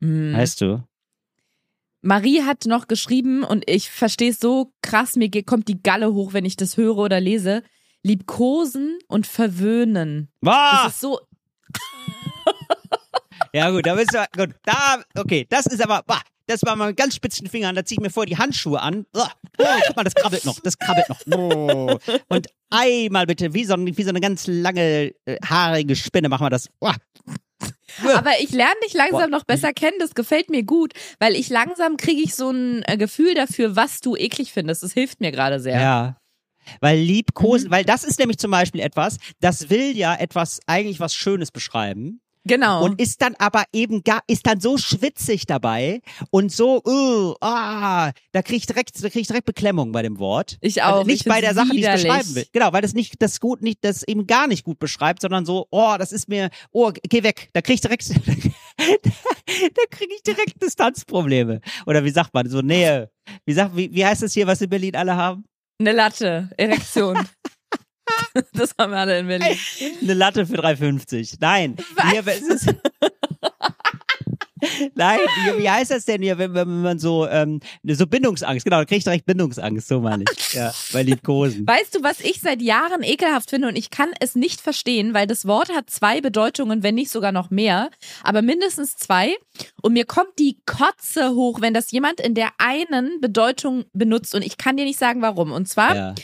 Hm. Weißt du? Marie hat noch geschrieben und ich verstehe es so krass, mir kommt die Galle hoch, wenn ich das höre oder lese. Liebkosen und verwöhnen. Wow! Das ist so, Ja gut, da bist du, gut, da, okay, das ist aber, bah, das war mal mit ganz spitzen Fingern, da zieh ich mir vorher die Handschuhe an. Oh, oh, guck mal, das krabbelt noch, das krabbelt noch. Oh. Und einmal bitte, wie so, wie so eine ganz lange, äh, haarige Spinne machen wir das. Oh. aber ich lerne dich langsam noch besser kennen, das gefällt mir gut, weil ich langsam kriege ich so ein äh, Gefühl dafür, was du eklig findest. Das hilft mir gerade sehr. Ja. Weil Mhm. liebkosen, weil das ist nämlich zum Beispiel etwas, das will ja etwas, eigentlich was Schönes beschreiben. Genau. und ist dann aber eben gar, ist dann so schwitzig dabei und so, uh, ah, da krieg ich direkt, da krieg ich direkt Beklemmung bei dem Wort. Ich auch. Also nicht Ich bei der Sache, die es widerlich. beschreiben will. Genau, weil das nicht das gut, nicht das eben gar nicht gut beschreibt, sondern so, oh, das ist mir, oh, geh weg. Da krieg ich direkt, da krieg ich direkt Distanzprobleme. Oder wie sagt man, so Nähe. Wie sagt, wie, wie heißt das hier, was in Berlin alle haben? Eine Latte, Erektion. das haben wir alle in Berlin. Eine Latte für 3,50. Nein. Hier, ist, Nein, wie, wie heißt das denn hier, wenn, wenn man so, ähm, so Bindungsangst, genau, da krieg ich direkt Bindungsangst, so meine ich. Ja, bei Liebkosen. Weißt du, was ich seit Jahren ekelhaft finde und ich kann es nicht verstehen, weil das Wort hat zwei Bedeutungen, wenn nicht sogar noch mehr, aber mindestens zwei. Und mir kommt die Kotze hoch, wenn das jemand in der einen Bedeutung benutzt und ich kann dir nicht sagen, warum. Und zwar Ja.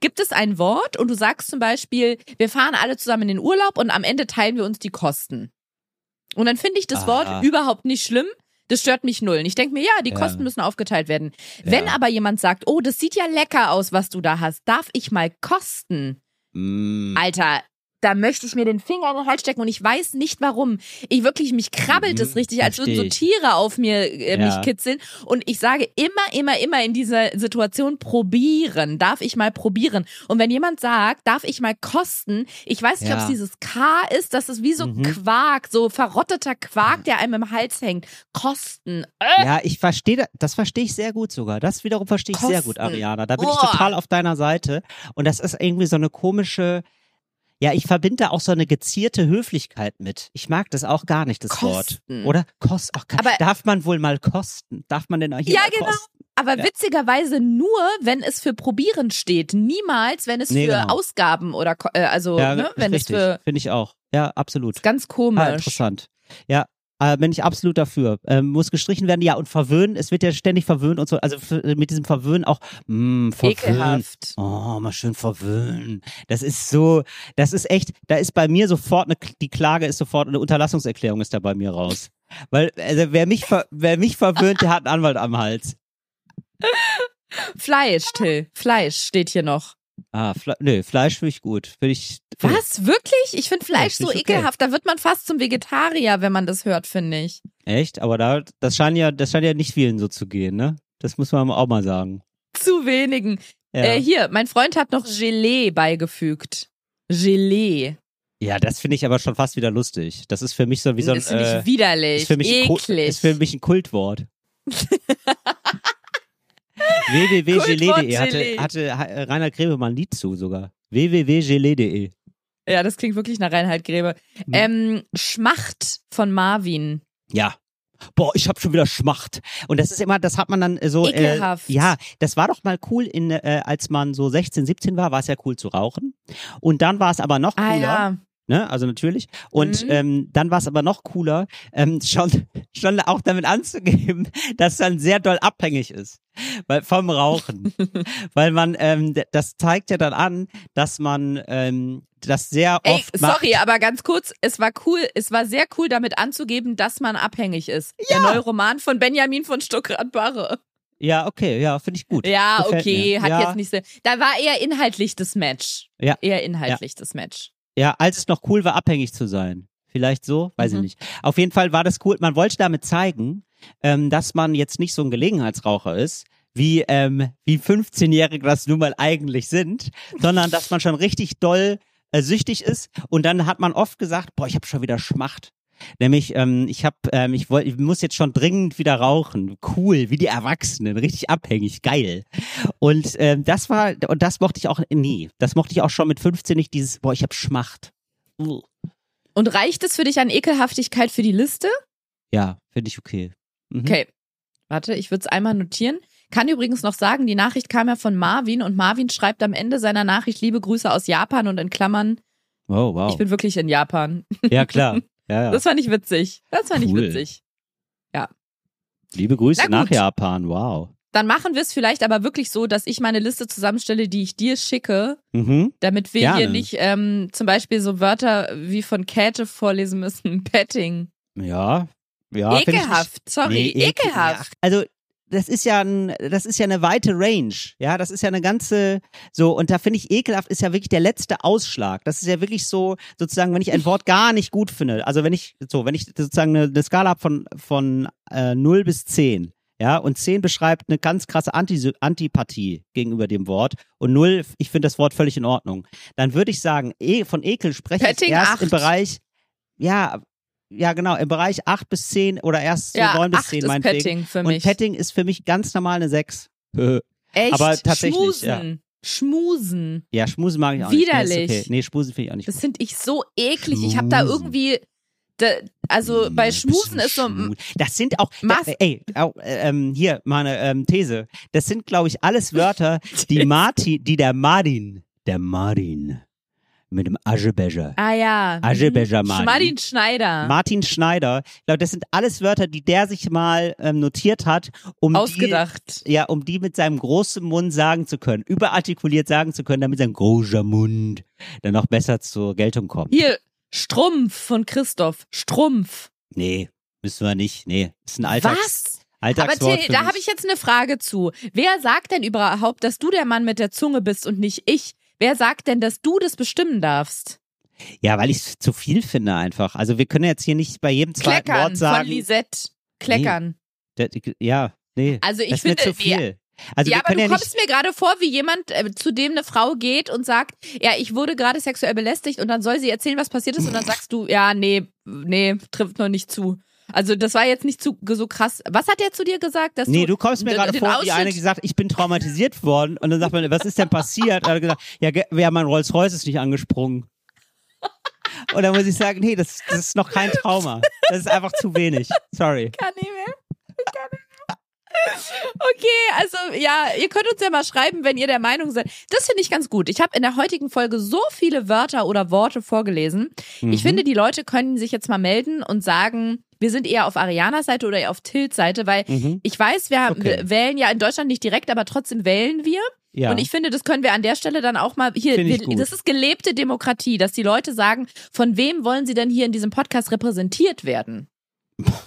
Gibt es ein Wort und du sagst zum Beispiel, wir fahren alle zusammen in den Urlaub und am Ende teilen wir uns die Kosten. Und dann finde ich das Aha. Wort überhaupt nicht schlimm. Das stört mich null. Und ich denke mir, ja, die Ja. Kosten müssen aufgeteilt werden. Wenn Ja. aber jemand sagt, oh, das sieht ja lecker aus, was du da hast, darf ich mal kosten? Mm. Alter, da möchte ich mir den Finger in den Hals stecken und ich weiß nicht warum. Ich wirklich, mich krabbelt Mhm, es richtig, als würden so ich. Tiere auf mir äh, mich Ja. kitzeln. Und ich sage immer, immer, immer in dieser Situation probieren. Darf ich mal probieren? Und wenn jemand sagt, darf ich mal kosten, ich weiß nicht, ob Ja. es dieses K ist, das ist wie so Mhm. Quark, so verrotteter Quark, der einem im Hals hängt. Kosten. Ja, ich verstehe, da- das verstehe ich sehr gut sogar. Das wiederum verstehe ich sehr gut, Kosten. Ariana. Da bin ich Boah. total auf deiner Seite. Und das ist irgendwie so eine komische, ja, ich verbinde da auch so eine gezierte Höflichkeit mit. Ich mag das auch gar nicht, das Wort. Kosten. Oder? Kost, ach, Aber- darf man wohl mal kosten? Darf man denn auch hier Ja, mal genau. kosten? Aber Ja. witzigerweise nur, wenn es für probieren steht. Niemals, wenn es Nee, für genau. Ausgaben oder, äh, also, Ja, ne, wenn richtig. es für, Finde ich auch. Ja, absolut. ganz Ah, komisch. interessant. Ja, äh, bin ich absolut dafür. Ähm, muss gestrichen werden, ja, und verwöhnen, es wird ja ständig verwöhnt und so, also f- mit diesem Verwöhnen auch, mh, verwöhnen. Ekelhaft. Oh, mal schön verwöhnen. Das ist so, das ist echt, da ist bei mir sofort eine, die Klage ist sofort, eine Unterlassungserklärung ist da bei mir raus. Weil, also wer mich, ver, wer mich verwöhnt, der hat einen Anwalt am Hals. Fleisch, Till. Fleisch steht hier noch. Ah, Fle nö, Fleisch finde ich gut. Finde ich. find Was? Wirklich? Ich finde Fleisch Ja, so find okay. ekelhaft. Da wird man fast zum Vegetarier, wenn man das hört, finde ich. Echt? Aber da, das scheint ja, das scheint ja nicht vielen so zu gehen, ne? Das muss man auch mal sagen. Zu wenigen. Ja. Äh, hier, mein Freund hat noch Gelee beigefügt. Gelee. Ja, das finde ich aber schon fast wieder lustig. Das ist für mich so wie so ein, das finde äh, ich widerlich. ist für mich ein eklig. ist für mich ein Kultwort. www.gelee.de hatte, hatte Ha- Rainer Grebe mal ein Lied zu sogar. www.gelee.de. ja, das klingt wirklich nach Reinhard Grebe. Hm. Ähm, Schmacht von Marvin. Ja. Boah, ich hab schon wieder Schmacht. Und das ist immer, das hat man dann äh, so. Ekelhaft. Äh, ja, das war doch mal cool, in, äh, als man so 16, 17 war, war es ja cool zu rauchen. Und dann war es aber noch cooler. Ah ja. Ne? Also natürlich. Und Mhm. ähm, dann war es aber noch cooler, ähm, schon, schon auch damit anzugeben, dass man sehr doll abhängig ist. Weil, vom Rauchen. Weil man, ähm, das zeigt ja dann an, dass man ähm, das sehr Ey, oft macht. sorry, aber ganz kurz, es war cool, es war sehr cool damit anzugeben, dass man abhängig ist. Der neue Roman von Benjamin von Stuckrad-Barre. Ja, okay, ja, finde ich gut. Ja, Gefällt okay, mir. hat ja, jetzt nicht so. Da war eher inhaltlich das Match. Ja. Eher inhaltlich das Match. Ja, als es noch cool war, abhängig zu sein. Vielleicht so, weiß ich Mhm. nicht. Auf jeden Fall war das cool. Man wollte damit zeigen, ähm, dass man jetzt nicht so ein Gelegenheitsraucher ist, wie, ähm, wie 15-Jährige das nun mal eigentlich sind, sondern dass man schon richtig doll äh, süchtig ist. Und dann hat man oft gesagt, boah, ich habe schon wieder Schmacht. Nämlich, ähm, ich hab, ähm, ich wollte, ich muss jetzt schon dringend wieder rauchen. Cool, wie die Erwachsenen, richtig abhängig, geil. Und ähm, das war, und das mochte ich auch nie. Das mochte ich auch schon mit 15 nicht, dieses, boah, ich hab Schmacht. Uh. Und reicht es für dich an Ekelhaftigkeit für die Liste? Ja, finde ich okay. Mhm. Okay. Warte, ich würde es einmal notieren. Kann übrigens noch sagen, die Nachricht kam ja von Marvin und Marvin schreibt am Ende seiner Nachricht liebe Grüße aus Japan und in Klammern, Wow, wow. ich bin wirklich in Japan. ja, klar. Ja, ja. Das fand ich witzig. Das fand Cool. ich witzig. Liebe Grüße Na nach. Japan. Wow. Dann machen wir es vielleicht aber wirklich so, dass ich meine Liste zusammenstelle, die ich dir schicke, Mhm. damit wir Gerne. hier nicht ähm, zum Beispiel so Wörter wie von Käthe vorlesen müssen. Petting. Ja. Ja. Ekelhaft. Sorry, Nee, ekel- ekelhaft. Ja. Also das ist ja ein, das ist ja eine weite Range, ja, das ist ja eine ganze so und da finde ich ekelhaft ist ja wirklich der letzte Ausschlag. Das ist ja wirklich so sozusagen, wenn ich ein Wort gar nicht gut finde, also wenn ich so, wenn ich sozusagen eine, eine Skala habe von von äh, 0 bis 10, ja, und 10 beschreibt eine ganz krasse Anti Antipathie gegenüber dem Wort und 0, ich finde das Wort völlig in Ordnung. Dann würde ich sagen, e von Ekel spreche ich erst acht. im Bereich ja, ja, genau, im Bereich 8 bis 10 oder erst Ja, 9 bis acht 10 ist meinetwegen. Petting für Und mich. Petting ist für mich ganz normal eine 6. Echt? aber tatsächlich, Schmusen. Schmusen. Ja, Schmusen mag ich auch Widerlich. nicht. Nee, ist okay. nee Schmusen finde ich auch nicht Das finde ich so eklig. Ich habe da Schmusen. irgendwie. Da, also Mm, bei Schmusen ist so. Schmu- Das sind auch, Mas- da, ey, au, äh, ähm, hier, meine ähm, These. Das sind, glaube ich, alles Wörter, die Martin, die der Martin, der Martin, mit dem Aschebecher. Ah ja. Aschebecher Mhm. Martin. Martin Schneider. Martin Schneider. Ich glaube, das sind alles Wörter, die der sich mal ähm, notiert hat, um Ausgedacht. die, ja, um die mit seinem großen Mund sagen zu können, überartikuliert sagen zu können, damit sein großer Mund dann noch besser zur Geltung kommt. Hier, Strumpf von Christoph. Strumpf. Nee, müssen wir nicht. Nee, ist ein Alltags, Was? Aber Alltagswort Till, für da habe ich jetzt eine Frage zu. Wer sagt denn überhaupt, dass du der Mann mit der Zunge bist und nicht ich? Wer sagt denn, dass du das bestimmen darfst? Ja, weil ich es zu viel finde einfach. Also wir können jetzt hier nicht bei jedem zweiten Kleckern Wort sagen. von Lisette. Kleckern. das- ja, nee. Also ich das finde, zu viel. Also ja, aber du ja kommst mir gerade vor wie jemand, äh, zu dem eine Frau geht und sagt, ja, ich wurde gerade sexuell belästigt und dann soll sie erzählen, was passiert ist und dann sagst du, ja, nee, nee, trifft noch nicht zu. Also das war jetzt nicht zu, so krass. Was hat er zu dir gesagt? Dass Nee, du kommst mir gerade vor wie eine, die sagt, ich bin traumatisiert worden. Und dann sagt man, was ist denn passiert? Er hat gesagt, ja, ja, mein Rolls-Royce ist nicht angesprungen. Und dann muss ich sagen, nee, das, das ist noch kein Trauma. Das ist einfach zu wenig. Sorry. kann nicht mehr. Ich kann nicht mehr. Okay, also ja, ihr könnt uns ja mal schreiben, wenn ihr der Meinung seid. Das finde ich ganz gut. Ich habe in der heutigen Folge so viele Wörter oder Worte vorgelesen. Mhm. Ich finde, die Leute können sich jetzt mal melden und sagen, wir sind eher auf Arianas Seite oder eher auf Tilts Seite, weil Mhm. ich weiß, wir, Okay. wir wählen ja in Deutschland nicht direkt, aber trotzdem wählen wir. Ja. Und ich finde, das können wir an der Stelle dann auch mal hier, wir, das ist gelebte Demokratie, dass die Leute sagen, von wem wollen sie denn hier in diesem Podcast repräsentiert werden?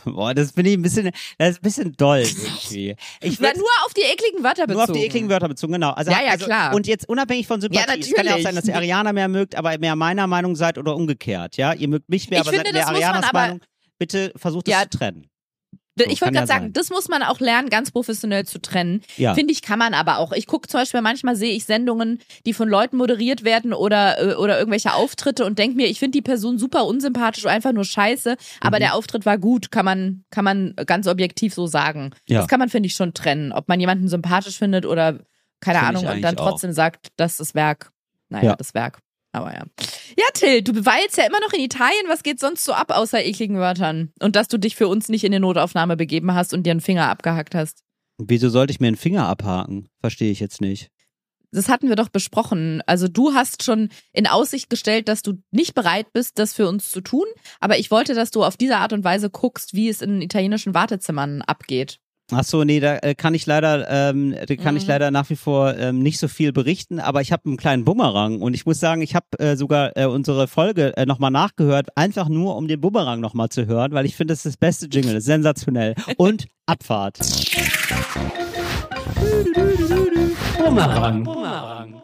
Boah, das finde ich ein bisschen, das ist ein bisschen doll irgendwie. Ich würd- nur auf die ekligen Wörter bezogen. Nur auf die ekligen Wörter bezogen, genau. Also, Ja, ja, also, klar. Und jetzt unabhängig von Sympathie. Ja, es kann ja auch sein, dass ihr Ariana mehr mögt, aber mehr meiner Meinung seid oder umgekehrt. Ja, ihr mögt mich mehr, Ich aber finde, seid mehr Arianas Meinung. Bitte versucht es Ja, zu trennen. Ich So, wollte kann ja gerade sagen, sein. das muss man auch lernen, ganz professionell zu trennen. Ja. Finde ich, kann man aber auch. Ich gucke zum Beispiel, manchmal sehe ich Sendungen, die von Leuten moderiert werden oder, äh, oder irgendwelche Auftritte und denke mir, ich finde die Person super unsympathisch oder einfach nur scheiße, aber Mhm. der Auftritt war gut, kann man, kann man ganz objektiv so sagen. Ja. Das kann man, finde ich, schon trennen. Ob man jemanden sympathisch findet oder keine Finde ich Ahnung und dann eigentlich auch. trotzdem sagt, das ist Werk. Naja, Ja. das Werk. Aber ja. Ja, Till, du weilst ja immer noch in Italien. Was geht sonst so ab außer ekligen Wörtern? Und dass du dich für uns nicht in die Notaufnahme begeben hast und dir einen Finger abgehackt hast. Wieso sollte ich mir einen Finger abhaken? Verstehe ich jetzt nicht. Das hatten wir doch besprochen. Also du hast schon in Aussicht gestellt, dass du nicht bereit bist, das für uns zu tun. Aber ich wollte, dass du auf diese Art und Weise guckst, wie es in italienischen Wartezimmern abgeht. Ach so, nee, da äh, kann ich leider, ähm, da kann ich Mhm. leider nach wie vor ähm, nicht so viel berichten, aber ich habe einen kleinen Bumerang und ich muss sagen, ich habe äh, sogar äh, unsere Folge äh, nochmal nachgehört, einfach nur um den Bumerang nochmal zu hören, weil ich finde, das ist das beste Jingle, das ist sensationell. Und Abfahrt. Bumerang.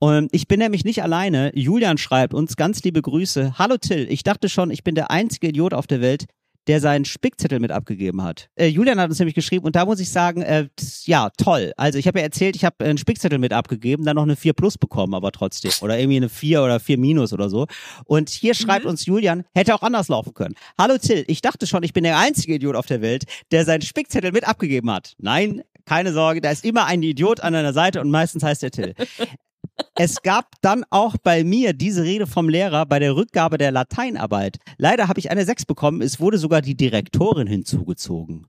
Und ich bin nämlich nicht alleine. Julian schreibt uns ganz liebe Grüße. Hallo Till, ich dachte schon, ich bin der einzige Idiot auf der Welt, der seinen Spickzettel mit abgegeben hat. Äh, Julian hat uns nämlich geschrieben und da muss ich sagen, äh, ja, toll. Also ich habe ja erzählt, ich habe einen Spickzettel mit abgegeben, dann noch eine 4 plus bekommen, aber trotzdem. Oder irgendwie eine 4 oder 4 minus oder so. Und hier schreibt uns Julian, hätte auch anders laufen können. Hallo Till, ich dachte schon, ich bin der einzige Idiot auf der Welt, der seinen Spickzettel mit abgegeben hat. Nein, keine Sorge, da ist immer ein Idiot an deiner Seite und meistens heißt er Till. Es gab dann auch bei mir diese Rede vom Lehrer bei der Rückgabe der Lateinarbeit. Leider habe ich eine 6 bekommen, es wurde sogar die Direktorin hinzugezogen.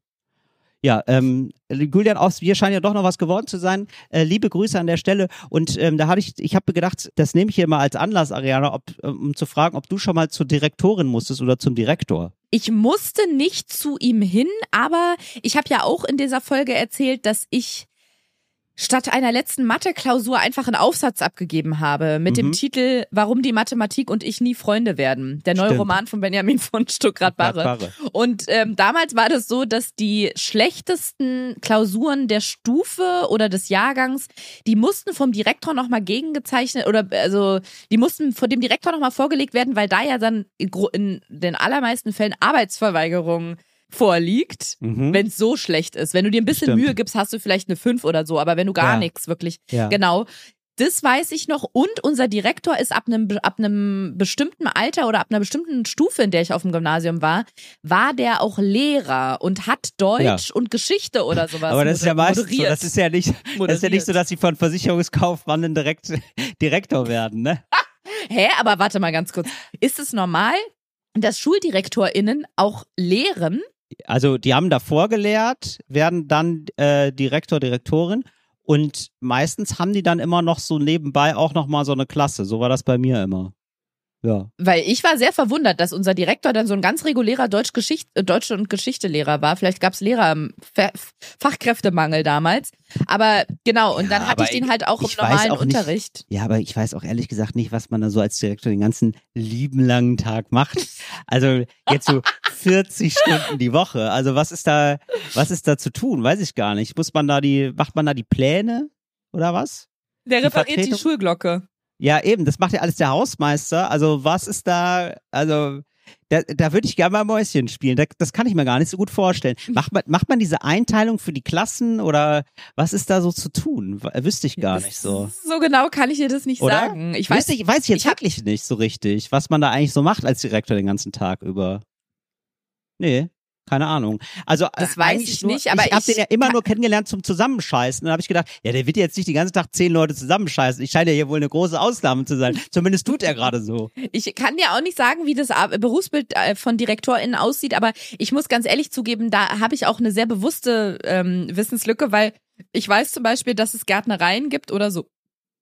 Ja, ähm, Julian, aus wir scheinen ja doch noch was geworden zu sein. Äh, liebe Grüße an der Stelle. Und ähm, da hatte ich, ich habe gedacht, das nehme ich hier mal als Anlass, Ariana, ob, ähm, um zu fragen, ob du schon mal zur Direktorin musstest oder zum Direktor. Ich musste nicht zu ihm hin, aber ich habe ja auch in dieser Folge erzählt, dass ich statt einer letzten Mathe-Klausur einfach einen Aufsatz abgegeben habe mit dem Mhm. Titel Warum die Mathematik und ich nie Freunde werden. Der neue Stimmt. Roman von Benjamin von Stuckrad-Barre. Barre. Und ähm, damals war das so, dass die schlechtesten Klausuren der Stufe oder des Jahrgangs, die mussten vom Direktor nochmal gegengezeichnet oder also die mussten vor dem Direktor nochmal vorgelegt werden, weil da ja dann in den allermeisten Fällen Arbeitsverweigerung vorliegt, Mhm. wenn es so schlecht ist. Wenn du dir ein bisschen Stimmt. Mühe gibst, hast du vielleicht eine 5 oder so, aber wenn du gar Ja. nichts wirklich Ja. Genau. Das weiß ich noch. Und unser Direktor ist ab einem, ab einem bestimmten Alter oder ab einer bestimmten Stufe, in der ich auf dem Gymnasium war, war der auch Lehrer und hat Deutsch und Geschichte oder sowas. Aber das ist ja meistens so, das ist ja nicht, das ist ja nicht so, dass sie von Versicherungskaufmann direkt Direktor werden, ne? Hä, aber warte mal ganz kurz. Ist es normal, dass SchuldirektorInnen auch lehren? Also die haben davor gelehrt, werden dann äh, Direktor, Direktorin und meistens haben die dann immer noch so nebenbei auch noch mal so eine Klasse. So war das bei mir immer. Ja. Weil ich war sehr verwundert, dass unser Direktor dann so ein ganz regulärer Deutsch -Geschicht äh, Deutsch- und Geschichtelehrer war. Vielleicht gab es Lehrer Fa Fachkräftemangel damals. Aber genau, und dann Ja, hatte ich den halt auch im normalen auch nicht- Unterricht. Ja, aber ich weiß auch ehrlich gesagt nicht, was man da so als Direktor den ganzen lieben langen Tag macht. Also jetzt so 40 Stunden die Woche. Also was ist da, was ist da zu tun? Weiß ich gar nicht. Muss man da die, macht man da die Pläne oder was? Der Die repariert die Vertretung? Schulglocke. Ja, eben, das macht ja alles der Hausmeister. Also was ist da, also da, da würde ich gerne mal Mäuschen spielen. Da, das kann ich mir gar nicht so gut vorstellen. Macht man, macht man diese Einteilung für die Klassen oder was ist da so zu tun? Wüsste ich gar nicht so. So genau kann ich dir das nicht Oder? sagen. Ich weiß Wüsste ich, weiß ich jetzt ich hab- wirklich nicht so richtig, was man da eigentlich so macht als Direktor den ganzen Tag über. Nee. Keine Ahnung. Also Das äh, weiß eigentlich ich nur, nicht, aber ich habe den ja immer nur kennengelernt zum Zusammenscheißen. Dann habe ich gedacht, ja, der wird jetzt nicht den ganzen Tag zehn Leute zusammenscheißen. Ich scheine ja hier wohl eine große Ausnahme zu sein. Zumindest tut er gerade so. Ich kann dir auch nicht sagen, wie das Ar- Berufsbild äh, von DirektorInnen aussieht, aber ich muss ganz ehrlich zugeben, da habe ich auch eine sehr bewusste ähm, Wissenslücke, weil ich weiß zum Beispiel, dass es Gärtnereien gibt oder so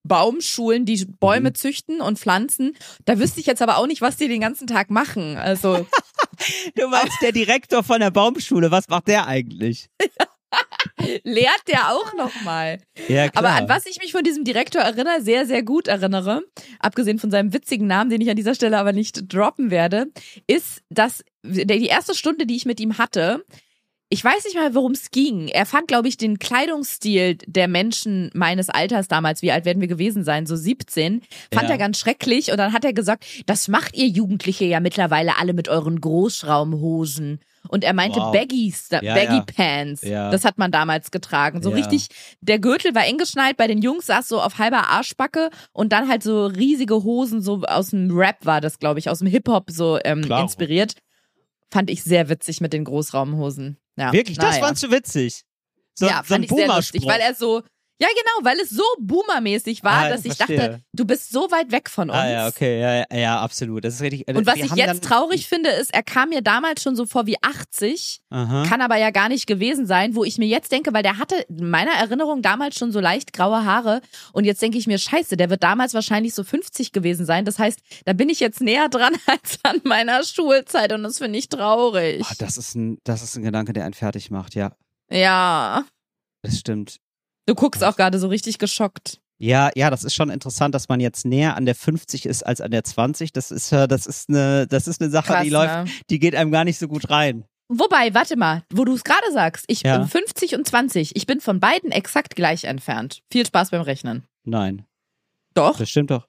Baumschulen, die Bäume züchten und pflanzen. Da wüsste ich jetzt aber auch nicht, was die den ganzen Tag machen. Also Du meinst der Direktor von der Baumschule, was macht der eigentlich? lehrt der auch noch mal. Ja, klar. Aber an was ich mich von diesem Direktor erinnere, sehr, sehr gut erinnere, abgesehen von seinem witzigen Namen, den ich an dieser Stelle aber nicht droppen werde, ist, dass die erste Stunde, die ich mit ihm hatte, ich weiß nicht mal, worum es ging. Er fand, glaube ich, den Kleidungsstil der Menschen meines Alters damals, wie alt werden wir gewesen sein, so 17, fand Ja. er ganz schrecklich. Und dann hat er gesagt, das macht ihr Jugendliche ja mittlerweile alle mit euren Großraumhosen. Und er meinte Wow. Baggies, Ja, Baggy ja. Pants. Ja. Das hat man damals getragen. So richtig, der Gürtel war eng geschnallt, bei den Jungs saß so auf halber Arschbacke und dann halt so riesige Hosen, so aus dem Rap war das, glaube ich, aus dem Hip-Hop so ähm, inspiriert. Fand ich sehr witzig mit den Großraumhosen. Ja, Wirklich, das naja. fandst du witzig. So, ja, so ein fand ich sehr lustig, weil er so, Ja, genau, weil es so boomermäßig war, Ah, dass ich verstehe. dachte, du bist so weit weg von uns. Ah ja, okay, ja, ja, ja, absolut. Das ist richtig. Und was ich jetzt traurig finde, ist, er kam mir damals schon so vor wie 80, Aha. kann aber ja gar nicht gewesen sein, wo ich mir jetzt denke, weil der hatte in meiner Erinnerung damals schon so leicht graue Haare und jetzt denke ich mir, scheiße, der wird damals wahrscheinlich so 50 gewesen sein. Das heißt, da bin ich jetzt näher dran als an meiner Schulzeit und das finde ich traurig. Ah, das ist ein, das ist ein Gedanke, der einen fertig macht. Ja, Ja, das stimmt. Du guckst auch gerade so richtig geschockt. Ja, ja, das ist schon interessant, dass man jetzt näher an der 50 ist als an der 20. Das ist, äh, das ist eine, das ist eine Sache, Krass, die läuft, ne? die geht einem gar nicht so gut rein. Wobei, warte mal, wo du es gerade sagst, ich Ja. bin 50 und 20. Ich bin von beiden exakt gleich entfernt. Viel Spaß beim Rechnen. Nein, Doch, das stimmt doch.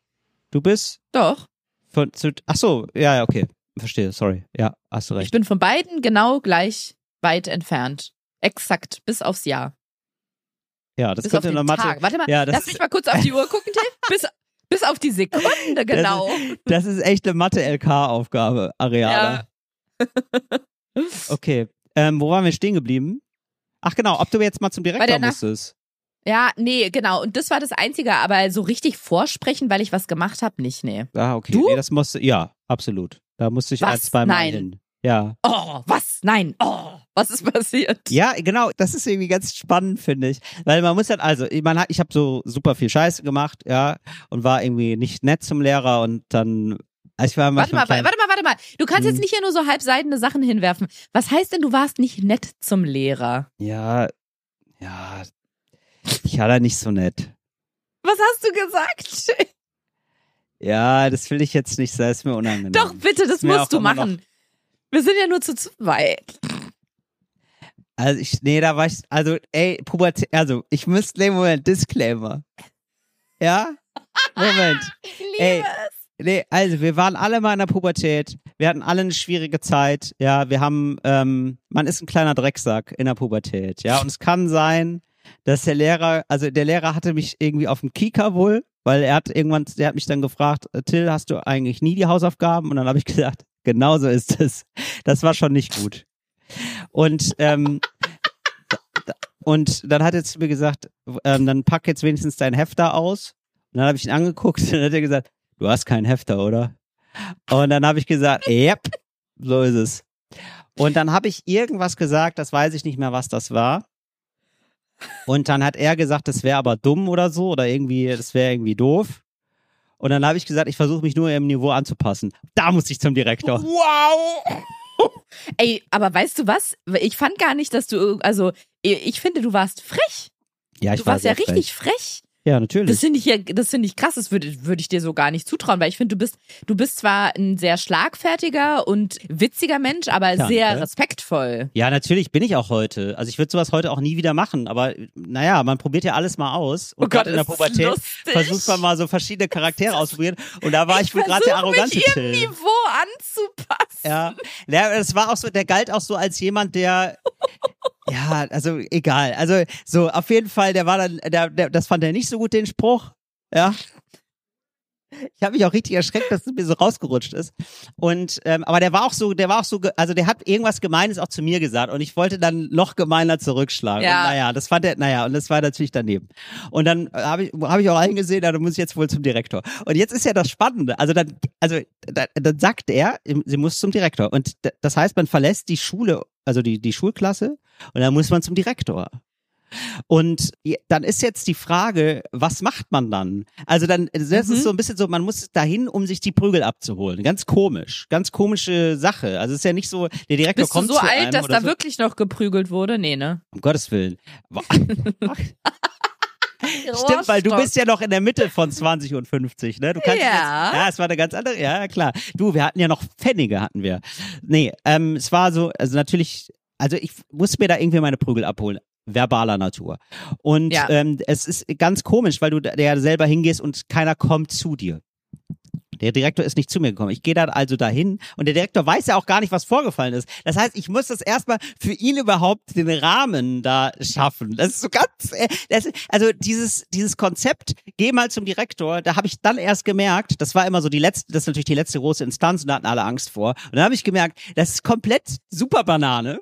Du bist doch. von, zu, ach so, ja, ja, okay. Verstehe, sorry. Ja, hast du Ich recht. bin von beiden genau gleich weit entfernt. Exakt, bis aufs Jahr. Ja, das bis auf könnte den in der Mathe. Tag. Warte mal, Ja, das lass ist- mich mal kurz auf die Uhr gucken, Till. Bis, bis auf die Sekunde, genau. Das ist echt eine Mathe-LK-Aufgabe, Areala. Okay. Ähm, wo waren wir stehen geblieben? Ach genau, ob du jetzt mal zum Direktor musstest. Ja, nee, genau. Und das war das Einzige, aber so richtig vorsprechen, weil ich was gemacht habe, nicht, nee. Ah, okay. Du? Nee, das musste, ja, absolut. Da musste ich Was? ein, zwei Mal Nein. hin. Ja. Oh, was? Nein. Oh, was ist passiert? Ja, genau, das ist irgendwie ganz spannend, finde ich. Weil man muss dann, also, ich, man hat, ich habe so super viel Scheiße gemacht, ja, und war irgendwie nicht nett zum Lehrer und dann, also ich war Warte mal, warte mal, warte mal. Du kannst Hm. jetzt nicht hier nur so halbseidene Sachen hinwerfen. Was heißt denn, du warst nicht nett zum Lehrer? Ja, ja, ich war da nicht so nett. Was hast du gesagt? Ja, das will ich jetzt nicht, sei es mir unangenehm. Doch, bitte, das musst du machen. Wir sind ja nur zu zweit. Also ich, nee, da war ich, also, ey, Pubertät, also, ich müsste, nee, Moment, Disclaimer. Ja? Moment. Ich Ey, Nee, also wir waren alle mal in der Pubertät. Wir hatten alle eine schwierige Zeit. Ja, wir haben, ähm, man ist ein kleiner Drecksack in der Pubertät. Ja, und es kann sein, dass der Lehrer, also der Lehrer hatte mich irgendwie auf dem Kika wohl, weil er hat irgendwann, der hat mich dann gefragt, Till, hast du eigentlich nie die Hausaufgaben? Und dann habe ich gesagt, genau so ist es. Das war schon nicht gut. Und ähm, und dann hat er zu mir gesagt, ähm, dann pack jetzt wenigstens dein Hefter aus. Und dann habe ich ihn angeguckt und dann hat er gesagt, du hast keinen Hefter, oder? Und dann habe ich gesagt, yep, so ist es. Und dann habe ich irgendwas gesagt, das weiß ich nicht mehr, was das war. Und dann hat er gesagt, das wäre aber dumm oder so oder irgendwie, das wäre irgendwie doof. Und dann habe ich gesagt, ich versuche mich nur im Niveau anzupassen. Da muss ich zum Direktor. Wow! Ey, aber weißt du was? Ich fand gar nicht, dass du, also, ich finde, du warst frech. Ja, ich Du war warst ja sehr richtig frech. Ja, natürlich. Das finde ich ja, das finde ich krass. Das würde, würde ich dir so gar nicht zutrauen, weil ich finde, du bist, du bist zwar ein sehr schlagfertiger und witziger Mensch, aber Danke. sehr respektvoll. Ja, natürlich bin ich auch heute. Also ich würde sowas heute auch nie wieder machen, aber naja, man probiert ja alles mal aus. Und Oh Gott, gerade in der Pubertät versucht man mal so verschiedene Charaktere auszuprobieren. Und da war ich, wohl gerade der arrogante mich ihrem. Niveau anzupassen. Ja, ja, das war auch so, der galt auch so als jemand, der ja, also egal. Also so auf jeden Fall, der war dann, der, der das fand er nicht so gut den Spruch. Ja. Ich habe mich auch richtig erschreckt, dass es mir so rausgerutscht ist. Und ähm, aber der war auch so, der war auch so, also der hat irgendwas Gemeines auch zu mir gesagt und ich wollte dann noch gemeiner zurückschlagen. Ja. Und naja, das fand er, naja, und das war natürlich daneben. Und dann habe ich, habe ich auch eingesehen, da muss ich jetzt wohl zum Direktor. Und jetzt ist ja das Spannende. Also dann, also dann, dann sagt er, sie muss zum Direktor. Und das heißt, man verlässt die Schule, also die die Schulklasse, und dann muss man zum Direktor. Und dann ist jetzt die Frage, was macht man dann? Also dann, das Mhm. ist so ein bisschen so, man muss dahin, um sich die Prügel abzuholen. Ganz komisch, ganz komische Sache. Also es ist ja nicht so, der Direktor Bist du kommt so zu alt, dass da so. wirklich noch geprügelt wurde? Nee, ne? Um Gottes Willen. Stimmt, weil du bist ja noch in der Mitte von 20 und 50, ne? Du kannst Ja. Jetzt, ja, es war eine ganz andere, ja, klar. Du, wir hatten ja noch Pfennige, hatten wir. Nee, ähm, es war so, also natürlich, also ich musste mir da irgendwie meine Prügel abholen. Verbaler Natur. Und Ja. ähm, es ist ganz komisch, weil du da ja selber hingehst und keiner kommt zu dir. Der Direktor ist nicht zu mir gekommen. Ich gehe dann also dahin und der Direktor weiß ja auch gar nicht, was vorgefallen ist. Das heißt, ich muss das erstmal für ihn überhaupt den Rahmen da schaffen. Das ist so ganz, äh, das, also dieses dieses Konzept, geh mal zum Direktor, da habe ich dann erst gemerkt, das war immer so die letzte, das ist natürlich die letzte große Instanz und da hatten alle Angst vor. Und dann habe ich gemerkt, das ist komplett super Banane,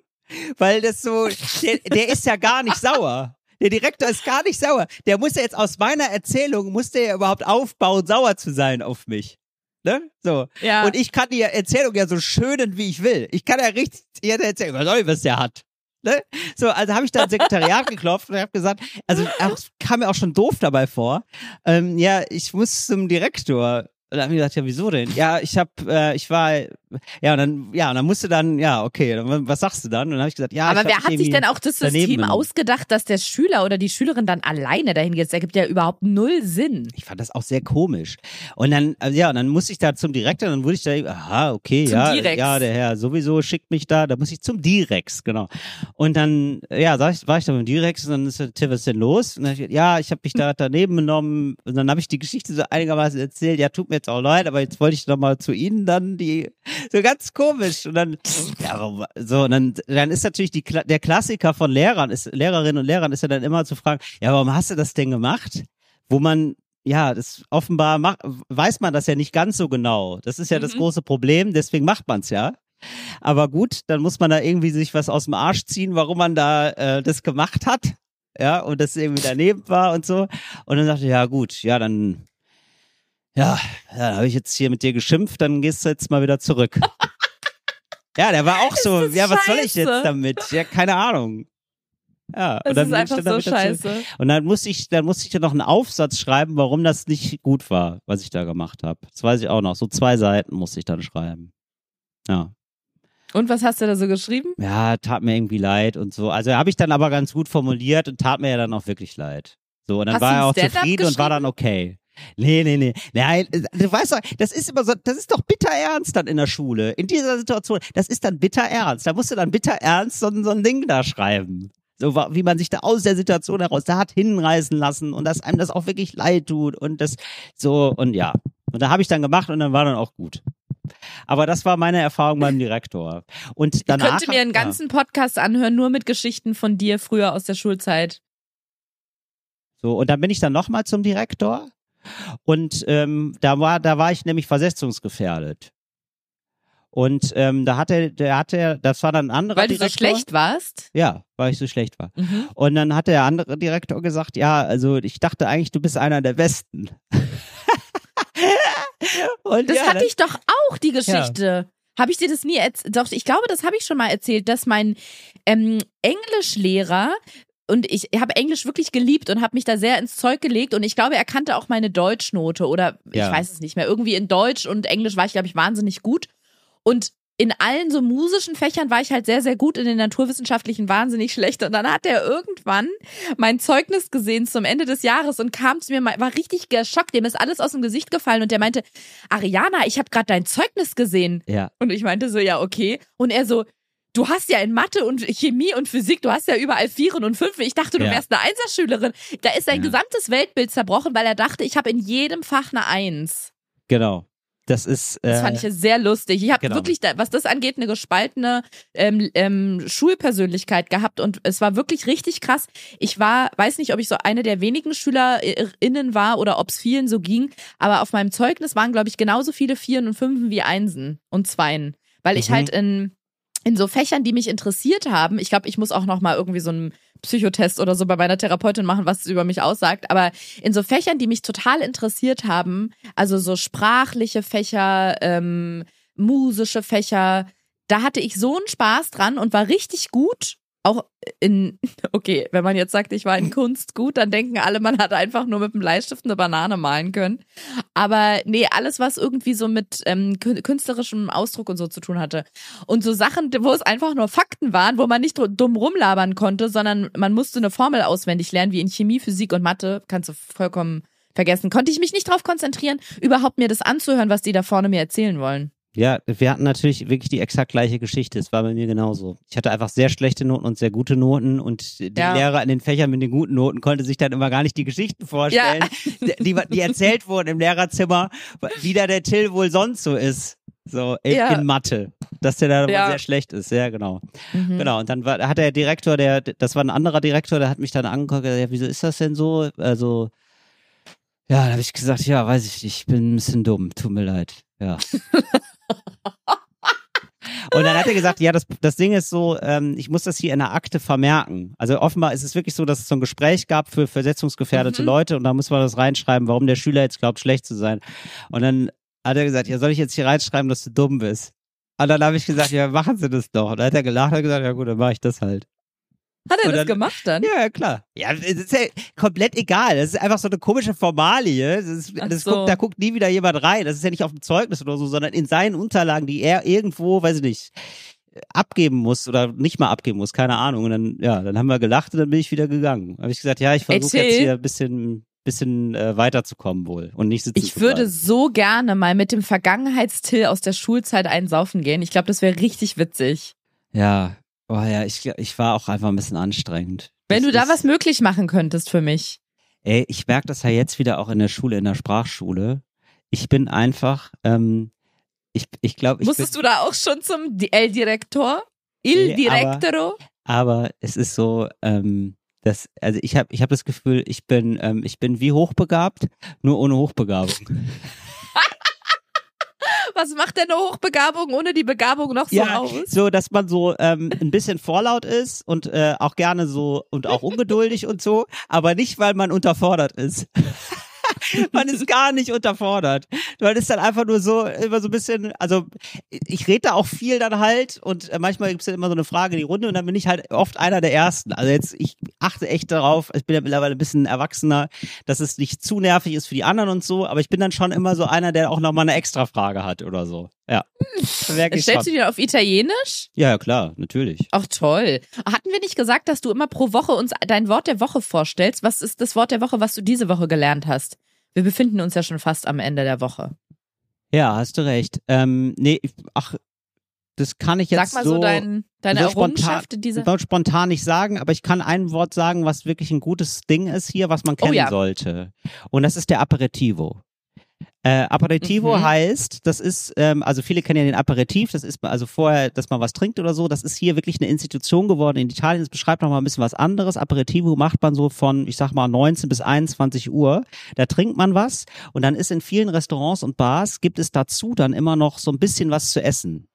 weil das so, der, der ist ja gar nicht sauer. Der Direktor ist gar nicht sauer. Der muss ja jetzt aus meiner Erzählung, muss der ja überhaupt aufbauen, sauer zu sein auf mich. Ne? So. Ja. Und ich kann die Erzählung ja so schönen, wie ich will. Ich kann ja richtig jeder erzählen, was soll ich, was der hat. Ne? So, also habe ich da ins Sekretariat geklopft und habe gesagt, also auch, kam mir auch schon doof dabei vor. Ähm, ja, ich muss zum Direktor. Und dann habe ich gesagt, ja, wieso denn? Ja, ich habe, äh, ich war, ja, und dann, ja, und dann musste dann, ja, okay, was sagst du dann? Und dann habe ich gesagt, ja, Aber wer hat sich denn auch das System ausgedacht, dass der Schüler oder die Schülerin dann alleine dahin geht? Das ergibt ja überhaupt null Sinn. Ich fand das auch sehr komisch. Und dann, also ja, und dann musste ich da zum Direktor, dann wurde ich da, aha, okay, Zum ja, Direx. ja, der Herr sowieso schickt mich da, da muss ich zum Direx, genau. Und dann, ja, sag ich, war ich da mit dem Direx und dann ist der Tim, was ist denn los? Und dann hab ich, gesagt, ja, ich habe mich da daneben genommen und dann habe ich die Geschichte so einigermaßen erzählt, ja, tut mir jetzt auch leid, aber jetzt wollte ich noch mal zu Ihnen dann die, so ganz komisch. Und dann, ja, warum- so, und dann, dann ist natürlich die, der Klassiker von Lehrern, ist, Lehrerinnen und Lehrern ist ja dann immer zu fragen, ja, warum hast du das denn gemacht? Wo man ja, das offenbar macht, weiß man das ja nicht ganz so genau. Das ist ja das Mhm. große Problem, deswegen macht man es ja. Aber gut, dann muss man da irgendwie sich was aus dem Arsch ziehen, warum man da äh, das gemacht hat. Ja, und das irgendwie daneben war und so. Und dann dachte ich, ja gut, ja, dann, ja, dann habe ich jetzt hier mit dir geschimpft, dann gehst du jetzt mal wieder zurück. ja, der war auch so, ja, was soll ich scheiße? jetzt damit? Ja, keine Ahnung. Ja, Das und dann ist einfach dann da so scheiße. Und dann musste ich, dann musste ich dann noch einen Aufsatz schreiben, warum das nicht gut war, was ich da gemacht habe. Das weiß ich auch noch. So zwei Seiten musste ich dann schreiben. Ja. Und was hast du da so geschrieben? Ja, tat mir irgendwie leid und so. Also habe ich dann aber ganz gut formuliert und tat mir ja dann auch wirklich leid. So, und dann Hast war er auch zufrieden und war dann okay. Nee, nee, nee. Nein, äh, du weißt doch, das ist immer so, das ist doch bitter ernst dann in der Schule. In dieser Situation. Das ist dann bitter ernst. Da musst du dann bitter ernst so, ein- so ein Ding da schreiben. So wie man sich da aus der Situation heraus da hat hinreißen lassen und dass einem das auch wirklich leid tut und das so und ja. Und da habe ich dann gemacht und dann war dann auch gut. Aber das war meine Erfahrung beim Direktor. Und Ich danach könnte mir einen ganzen Podcast anhören, nur mit Geschichten von dir früher aus der Schulzeit. So, und dann bin ich dann nochmal zum Direktor. Und ähm, da war, da war ich nämlich versetzungsgefährdet. Und ähm, da hatte, der hatte, das war dann ein anderer Weil du so Direktor. schlecht warst. Ja, weil ich so schlecht war. Mhm. Und dann hat der andere Direktor gesagt, ja, also ich dachte eigentlich, du bist einer der Besten. und Das ja, hatte ich doch auch, die Geschichte. Habe ich dir das nie erzählt? Doch, ich glaube, das habe ich schon mal erzählt, dass mein ähm, Englischlehrer und ich habe Englisch wirklich geliebt und habe mich da sehr ins Zeug gelegt und ich glaube, er kannte auch meine Deutschnote oder Ja. ich weiß es nicht mehr. Irgendwie in Deutsch und Englisch war ich, glaube ich, wahnsinnig gut. Und in allen so musischen Fächern war ich halt sehr, sehr gut, in den naturwissenschaftlichen wahnsinnig schlecht. Und dann hat er irgendwann mein Zeugnis gesehen zum Ende des Jahres und kam zu mir, war richtig geschockt, dem ist alles aus dem Gesicht gefallen und der meinte, Ariana, ich habe gerade dein Zeugnis gesehen. ja, Und ich meinte so, ja, okay. Und er so, du hast ja in Mathe und Chemie und Physik, du hast ja überall Vieren und Fünfen. Ich dachte, du Ja. wärst eine Einserschülerin. Da ist sein Ja. gesamtes Weltbild zerbrochen, weil er dachte, ich habe in jedem Fach eine Eins. genau. Das ist. Äh, Das fand ich ja sehr lustig. Ich habe genau. wirklich, da, was das angeht, eine gespaltene ähm, ähm, Schulpersönlichkeit gehabt und es war wirklich richtig krass. Ich war, weiß nicht, ob ich so eine der wenigen SchülerInnen war oder ob es vielen so ging, aber auf meinem Zeugnis waren, glaube ich, genauso viele Vieren und Fünfen wie Einsen und Zweien. Weil ich Mhm. halt in, in so Fächern, die mich interessiert haben, ich glaube, ich muss auch noch mal irgendwie so einen Psychotest oder so bei meiner Therapeutin machen, was es über mich aussagt, aber in so Fächern, die mich total interessiert haben, also so sprachliche Fächer, ähm, musische Fächer, da hatte ich so einen Spaß dran und war richtig gut. Auch in, okay, wenn man jetzt sagt, ich war in Kunst gut, dann denken alle, man hat einfach nur mit einem Bleistift eine Banane malen können. Aber nee, alles, was irgendwie so mit ähm, kü- künstlerischem Ausdruck und so zu tun hatte. Und so Sachen, wo es einfach nur Fakten waren, wo man nicht dumm rumlabern konnte, sondern man musste eine Formel auswendig lernen, wie in Chemie, Physik und Mathe, kannst du vollkommen vergessen. Konnte ich mich nicht darauf konzentrieren, überhaupt mir das anzuhören, was die da vorne mir erzählen wollen. Ja, wir hatten natürlich wirklich die exakt gleiche Geschichte. Es war bei mir genauso. Ich hatte einfach sehr schlechte Noten und sehr gute Noten und die Ja. Lehrer in den Fächern mit den guten Noten konnte sich dann immer gar nicht die Geschichten vorstellen, die, die erzählt wurden im Lehrerzimmer, wie da der Till wohl sonst so ist. So in, Ja. in Mathe, dass der da Ja. sehr schlecht ist. Ja, genau. Mhm. Genau. Und dann war, hat der Direktor, der, das war ein anderer Direktor, der hat mich dann angeguckt, und gesagt, ja, wieso ist das denn so? Also, ja, da habe ich gesagt, ja, weiß ich nicht, ich bin ein bisschen dumm, tut mir leid. Ja. Und dann hat er gesagt, ja, das, das Ding ist so, ähm, ich muss das hier in der Akte vermerken. Also offenbar ist es wirklich so, dass es so ein Gespräch gab für versetzungsgefährdete Mhm. Leute und da muss man das reinschreiben, warum der Schüler jetzt glaubt, schlecht zu sein. Und dann hat er gesagt, ja, soll ich jetzt hier reinschreiben, dass du dumm bist? Und dann habe ich gesagt, ja, machen Sie das doch. Und dann hat er gelacht und gesagt, ja gut, dann mache ich das halt. Hat er Und das dann- gemacht dann? Ja, klar. Ja, es ist ja komplett egal. Das ist einfach so eine komische Formalie. Das ist, das so. guckt, da guckt nie wieder jemand rein. Das ist ja nicht auf dem Zeugnis oder so, sondern in seinen Unterlagen, die er irgendwo, weiß ich nicht, abgeben muss oder nicht mal abgeben muss, keine Ahnung. Und dann, ja, dann haben wir gelacht und dann bin ich wieder gegangen. Habe ich gesagt, ja, ich versuche jetzt hier ein bisschen, bisschen äh, weiterzukommen wohl und nicht sitzen Ich würde so gerne mal mit dem Vergangenheitstill aus der Schulzeit einsaufen gehen. Ich glaube, das wäre richtig witzig. Ja, oh ja, ich, ich war auch einfach ein bisschen anstrengend. Wenn Das du da was möglich machen könntest für mich. Ey, ich merke das ja jetzt wieder auch in der Schule, in der Sprachschule. Ich bin einfach, ähm, ich, ich glaube, ich bin, Musstest du da auch schon zum Di- El Director? Il Nee, aber- aber es ist so, ähm, das, also ich habe ich hab das Gefühl, ich bin, ähm, ich bin wie hochbegabt, nur ohne Hochbegabung. Was macht denn eine Hochbegabung ohne die Begabung noch so ja, aus? so, dass man so ähm, ein bisschen vorlaut ist und äh, auch gerne so und auch ungeduldig und so, aber nicht, weil man unterfordert ist. man ist gar nicht unterfordert. Man ist dann einfach nur so, immer so ein bisschen, also ich rede da auch viel dann halt und äh, manchmal gibt's dann immer so eine Frage in die Runde und dann bin ich halt oft einer der Ersten. Also jetzt, ich achte echt darauf, ich bin ja mittlerweile ein bisschen erwachsener, dass es nicht zu nervig ist für die anderen und so, aber ich bin dann schon immer so einer, der auch nochmal eine extra Frage hat oder so. Ja. Schon. Stellst du dir auf Italienisch? Ja, ja, klar, natürlich. Ach toll. Hatten wir nicht gesagt, dass du immer pro Woche uns dein Wort der Woche vorstellst? Was ist das Wort der Woche, was du diese Woche gelernt hast? Wir befinden uns ja schon fast am Ende der Woche. Ja, hast du recht. Ähm, nee, ach, das kann ich jetzt Sag mal so, dein, deine so spontan- Errungenschaft diese. Ich wollte spontan nicht sagen, aber ich kann ein Wort sagen, was wirklich ein gutes Ding ist hier, was man Oh kennen ja. sollte. Und das ist der Aperitivo. Äh, Aperitivo Mhm. heißt, das ist, ähm, also viele kennen ja den Aperitif, das ist also vorher, dass man was trinkt oder so, das ist hier wirklich eine Institution geworden in Italien, das beschreibt noch mal ein bisschen was anderes. Aperitivo macht man so von, ich sag mal, 19 bis 21 Uhr, da trinkt man was und dann ist in vielen Restaurants und Bars, gibt es dazu dann immer noch so ein bisschen was zu essen.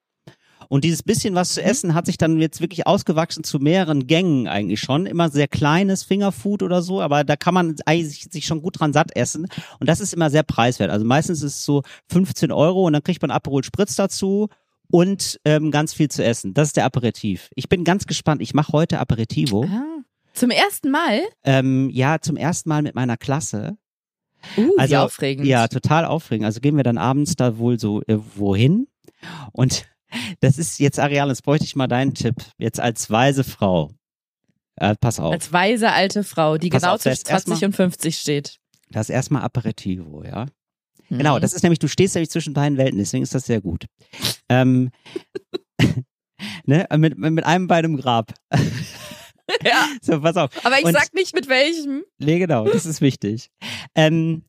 Und dieses bisschen was Mhm. zu essen hat sich dann jetzt wirklich ausgewachsen zu mehreren Gängen eigentlich schon. Immer sehr kleines Fingerfood oder so, aber da kann man eigentlich sich schon gut dran satt essen. Und das ist immer sehr preiswert. Also meistens ist es so 15 Euro und dann kriegt man Aperol Spritz dazu und ähm, ganz viel zu essen. Das ist der Aperitif. Ich bin ganz gespannt. Ich mache heute Aperitivo. Ah. Zum ersten Mal? Ähm, ja, zum ersten Mal mit meiner Klasse. Uh, Also, aufregend. Ja, total aufregend. Also gehen wir dann abends da wohl so äh, wohin. Und das ist jetzt, Ariane, jetzt bräuchte ich mal deinen Tipp. Jetzt als weise Frau. Äh, pass auf. Als weise alte Frau, die Pass genau auf, zwischen jetzt erst 20 und 50 steht. Das ist erstmal Aperitivo, ja. Mhm. Genau, das ist nämlich, du stehst nämlich zwischen beiden Welten, deswegen ist das sehr gut. ähm, ne, mit, mit einem Bein im Grab. Ja, So, pass auf. aber ich Und- sag nicht mit welchem. Nee, genau, das ist wichtig. Ähm,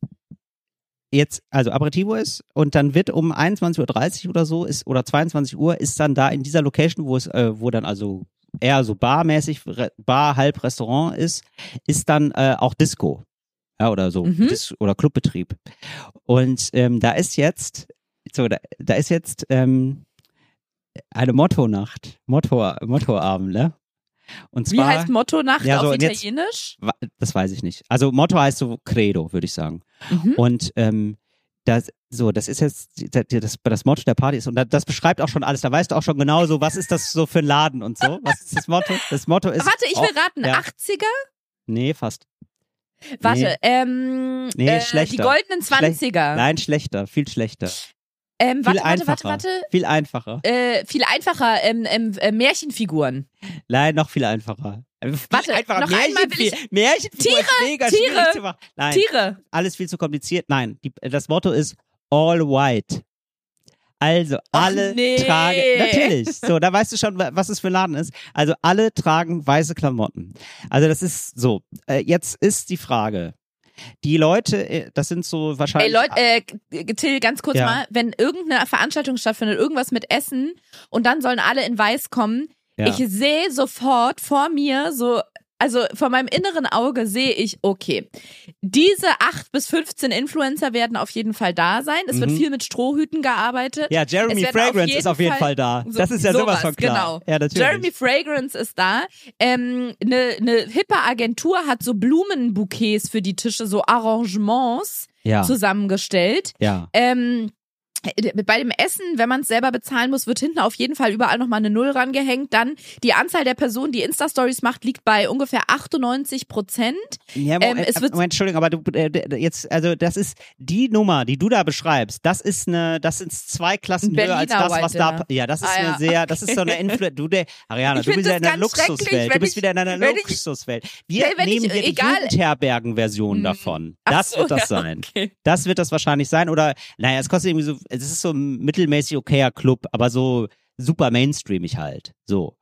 jetzt, also Aperitivo ist und dann wird um 21.30 Uhr oder so ist oder 22 Uhr ist dann da in dieser Location, wo es, äh, wo dann also eher so barmäßig, Bar, halb Restaurant ist, ist dann äh, auch Disco. Ja, oder so, Mhm. Dis oder Clubbetrieb. Und ähm, da ist jetzt, so, da, da ist jetzt ähm, eine Motto-Nacht, Motto, Mottoabend, ne? Und Wie zwar, heißt Motto-Nacht Ja, so, auf jetzt- Italienisch? Wa- Das weiß ich nicht. Also Motto heißt so Credo, würde ich sagen. Mhm. Und ähm, das, so, das ist jetzt das, das, das Motto der Party ist und da- das beschreibt auch schon alles. Da weißt du auch schon genau so, was ist das so für ein Laden und so. Was ist das Motto? Das Motto ist. Warte, ich will raten. ja. 80er? Nee, fast. Warte, Nee. ähm, Nee, äh, schlechter. die goldenen Schlech- 20er. Nein, schlechter, viel schlechter. Ähm, Viel warte, warte, einfacher. warte, warte. Viel einfacher. Äh, viel einfacher, ähm, ähm, äh, Märchenfiguren. Nein, noch viel einfacher. Viel Warte, einfacher. noch einmal Märchen, will ich- Märchen, Tiere, mega Tiere. Nein, Tiere. alles viel zu kompliziert. Nein, die, das Motto ist All White. Also Ach, alle nee. tragen, natürlich. So, da weißt du schon, wa- was es für ein Laden ist. Also alle tragen weiße Klamotten. Also das ist so. Äh, jetzt ist die Frage. Die Leute, äh, das sind so Ey, wahrscheinlich. Leute, äh, Till, ganz kurz Ja. mal, wenn irgendeine Veranstaltung stattfindet, irgendwas mit Essen und dann sollen alle in Weiß kommen, ja. ich sehe sofort vor mir so also vor meinem inneren Auge sehe ich, okay, diese 8 bis 15 Influencer werden auf jeden Fall da sein. Es wird Mhm. viel mit Strohhüten gearbeitet. Ja, Jeremy auf Fragrance jeden ist auf jeden Fall- Fall, da. So- das ist ja sowas, von klar. Genau. Ja, natürlich. Jeremy Fragrance ist da. Ähm, eine ne hippe Agentur hat so Blumenbouquets für die Tische, so Arrangements ja, zusammengestellt. ja. Ähm, bei dem Essen, wenn man es selber bezahlen muss, wird hinten auf jeden Fall überall nochmal eine Null rangehängt. Dann die Anzahl der Personen, die Insta-Stories macht, liegt bei ungefähr 98 Prozent. Ja, Ähm, Moment, es wird- Moment, Entschuldigung, aber du äh, jetzt, also das ist die Nummer, die du da beschreibst. Das ist eine, das sind zwei Klassen höher als das, was White da. Dinner. Ja, das ist Ah, eine ja. sehr, das ist so eine Influ Du, der, Ariana, Ich du bist ja in einer Luxuswelt. Du bist wieder in einer Luxuswelt. Wir Nee, wenn ich- nehmen hier die egal- Jugendherbergen-Version Hm. davon. Ach Das so, wird das ja, sein. Okay. Das wird das wahrscheinlich sein. Oder, naja, es kostet irgendwie so, es ist so ein mittelmäßig okayer Club, aber so super mainstreamig halt. So.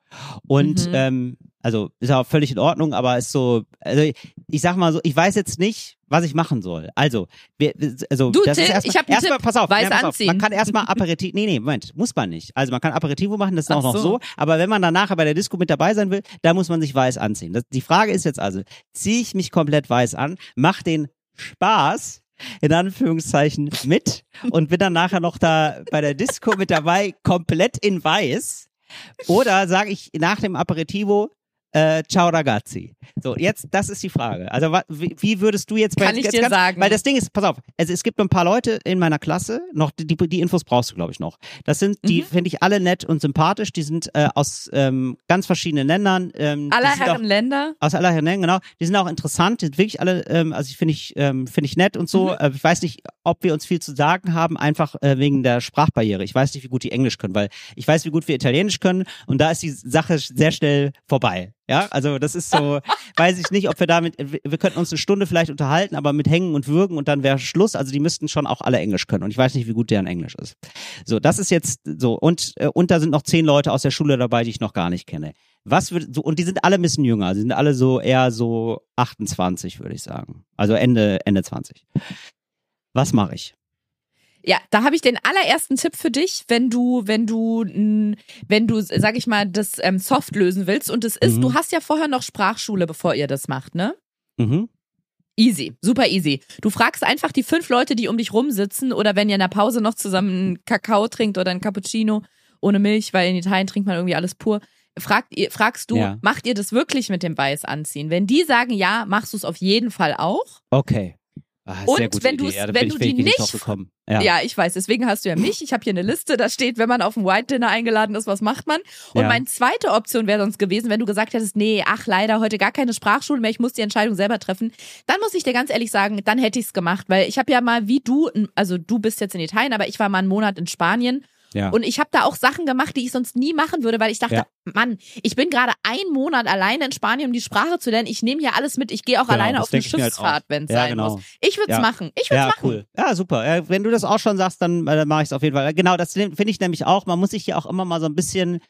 Und Mhm. ähm, also ist auch völlig in Ordnung, aber ist so, also ich, ich sag mal so, ich weiß jetzt nicht, was ich machen soll. Also, wir, also Du, das Till, ist erstmal, ich hab erstmal, Tipp. pass auf, Weiß ja, pass auf, anziehen. man kann erstmal Aperitif, nee, nee, Moment, muss man nicht. Also man kann Aperitivo machen, das ist Ach auch noch so. so. aber wenn man dann nachher bei der Disco mit dabei sein will, da muss man sich weiß anziehen. Das, die Frage ist jetzt also, ziehe ich mich komplett weiß an, mach den Spaß in Anführungszeichen mit und bin dann nachher noch da bei der Disco mit dabei, komplett in weiß. Oder sage ich nach dem Aperitivo, äh, ciao ragazzi. So, jetzt, das ist die Frage. Also, wie, wie würdest du jetzt bei Kann ich jetzt dir ganz, sagen. Weil das Ding ist, pass auf, also es gibt ein paar Leute in meiner Klasse, noch die, die, Infos brauchst du, glaube ich, noch. Das sind, die Mhm. finde ich alle nett und sympathisch. Die sind äh, aus ähm, ganz verschiedenen Ländern. Ähm, Aller sind auch- Herren Länder. aus aller Herren, Länder, genau. Die sind auch interessant, die sind wirklich alle, ähm, also ich finde ich, ähm, finde ich nett und so. Mhm. Äh, ich weiß nicht, ob wir uns viel zu sagen haben, einfach äh, wegen der Sprachbarriere. Ich weiß nicht, wie gut die Englisch können, weil ich weiß, wie gut wir Italienisch können und da ist die Sache sehr schnell vorbei. Ja, also das ist so, weiß ich nicht, ob wir damit, wir könnten uns eine Stunde vielleicht unterhalten, aber mit Hängen und Würgen und dann wäre Schluss. Also die müssten schon auch alle Englisch können und ich weiß nicht, wie gut deren Englisch ist. So, das ist jetzt so und äh, und da sind noch zehn Leute aus der Schule dabei, die ich noch gar nicht kenne. Was wird so und die sind alle ein bisschen jünger, sie sind alle so eher so 28, würde ich sagen. Also Ende Ende 20. Was mache ich? Ja, da habe ich den allerersten Tipp für dich, wenn du, wenn du, wenn du, sag ich mal, das ähm, soft lösen willst. Und es ist, Mhm. du hast ja vorher noch Sprachschule, bevor ihr das macht, ne? Mhm. Easy, super easy. Du fragst einfach die fünf Leute, die um dich rumsitzen oder wenn ihr in der Pause noch zusammen einen Kakao trinkt oder einen Cappuccino ohne Milch, weil in Italien trinkt man irgendwie alles pur. Fragt ihr, fragst du, Ja. macht ihr das wirklich mit dem Weiß anziehen? Wenn die sagen ja, machst du es auf jeden Fall auch. Okay. Ah, Und wenn ja, wenn du die nicht. Ja. Ja. ich weiß, deswegen hast du ja mich. Ich habe hier eine Liste, da steht, wenn man auf ein White Dinner eingeladen ist, was macht man? Und Ja. meine zweite Option wäre sonst gewesen, wenn du gesagt hättest, nee, ach leider, heute gar keine Sprachschule mehr, ich muss die Entscheidung selber treffen. Dann muss ich dir ganz ehrlich sagen, dann hätte ich es gemacht, weil ich habe ja mal wie du, also du bist jetzt in Italien, aber ich war mal einen Monat in Spanien ja. und ich habe da auch Sachen gemacht, die ich sonst nie machen würde, weil ich dachte, Ja. Mann, ich bin gerade einen Monat alleine in Spanien, um die Sprache zu lernen. Ich nehme hier alles mit. Ich gehe auch Genau, alleine auf eine mir halt Schiffsfahrt, auch. wenn es Ja, sein genau. muss. Ich würde es Ja. machen. Ich würde es Ja, machen. cool. Ja, super. Wenn du das auch schon sagst, dann äh, mache ich es auf jeden Fall. Genau, das finde ich nämlich auch. Man muss sich hier auch immer mal so ein bisschen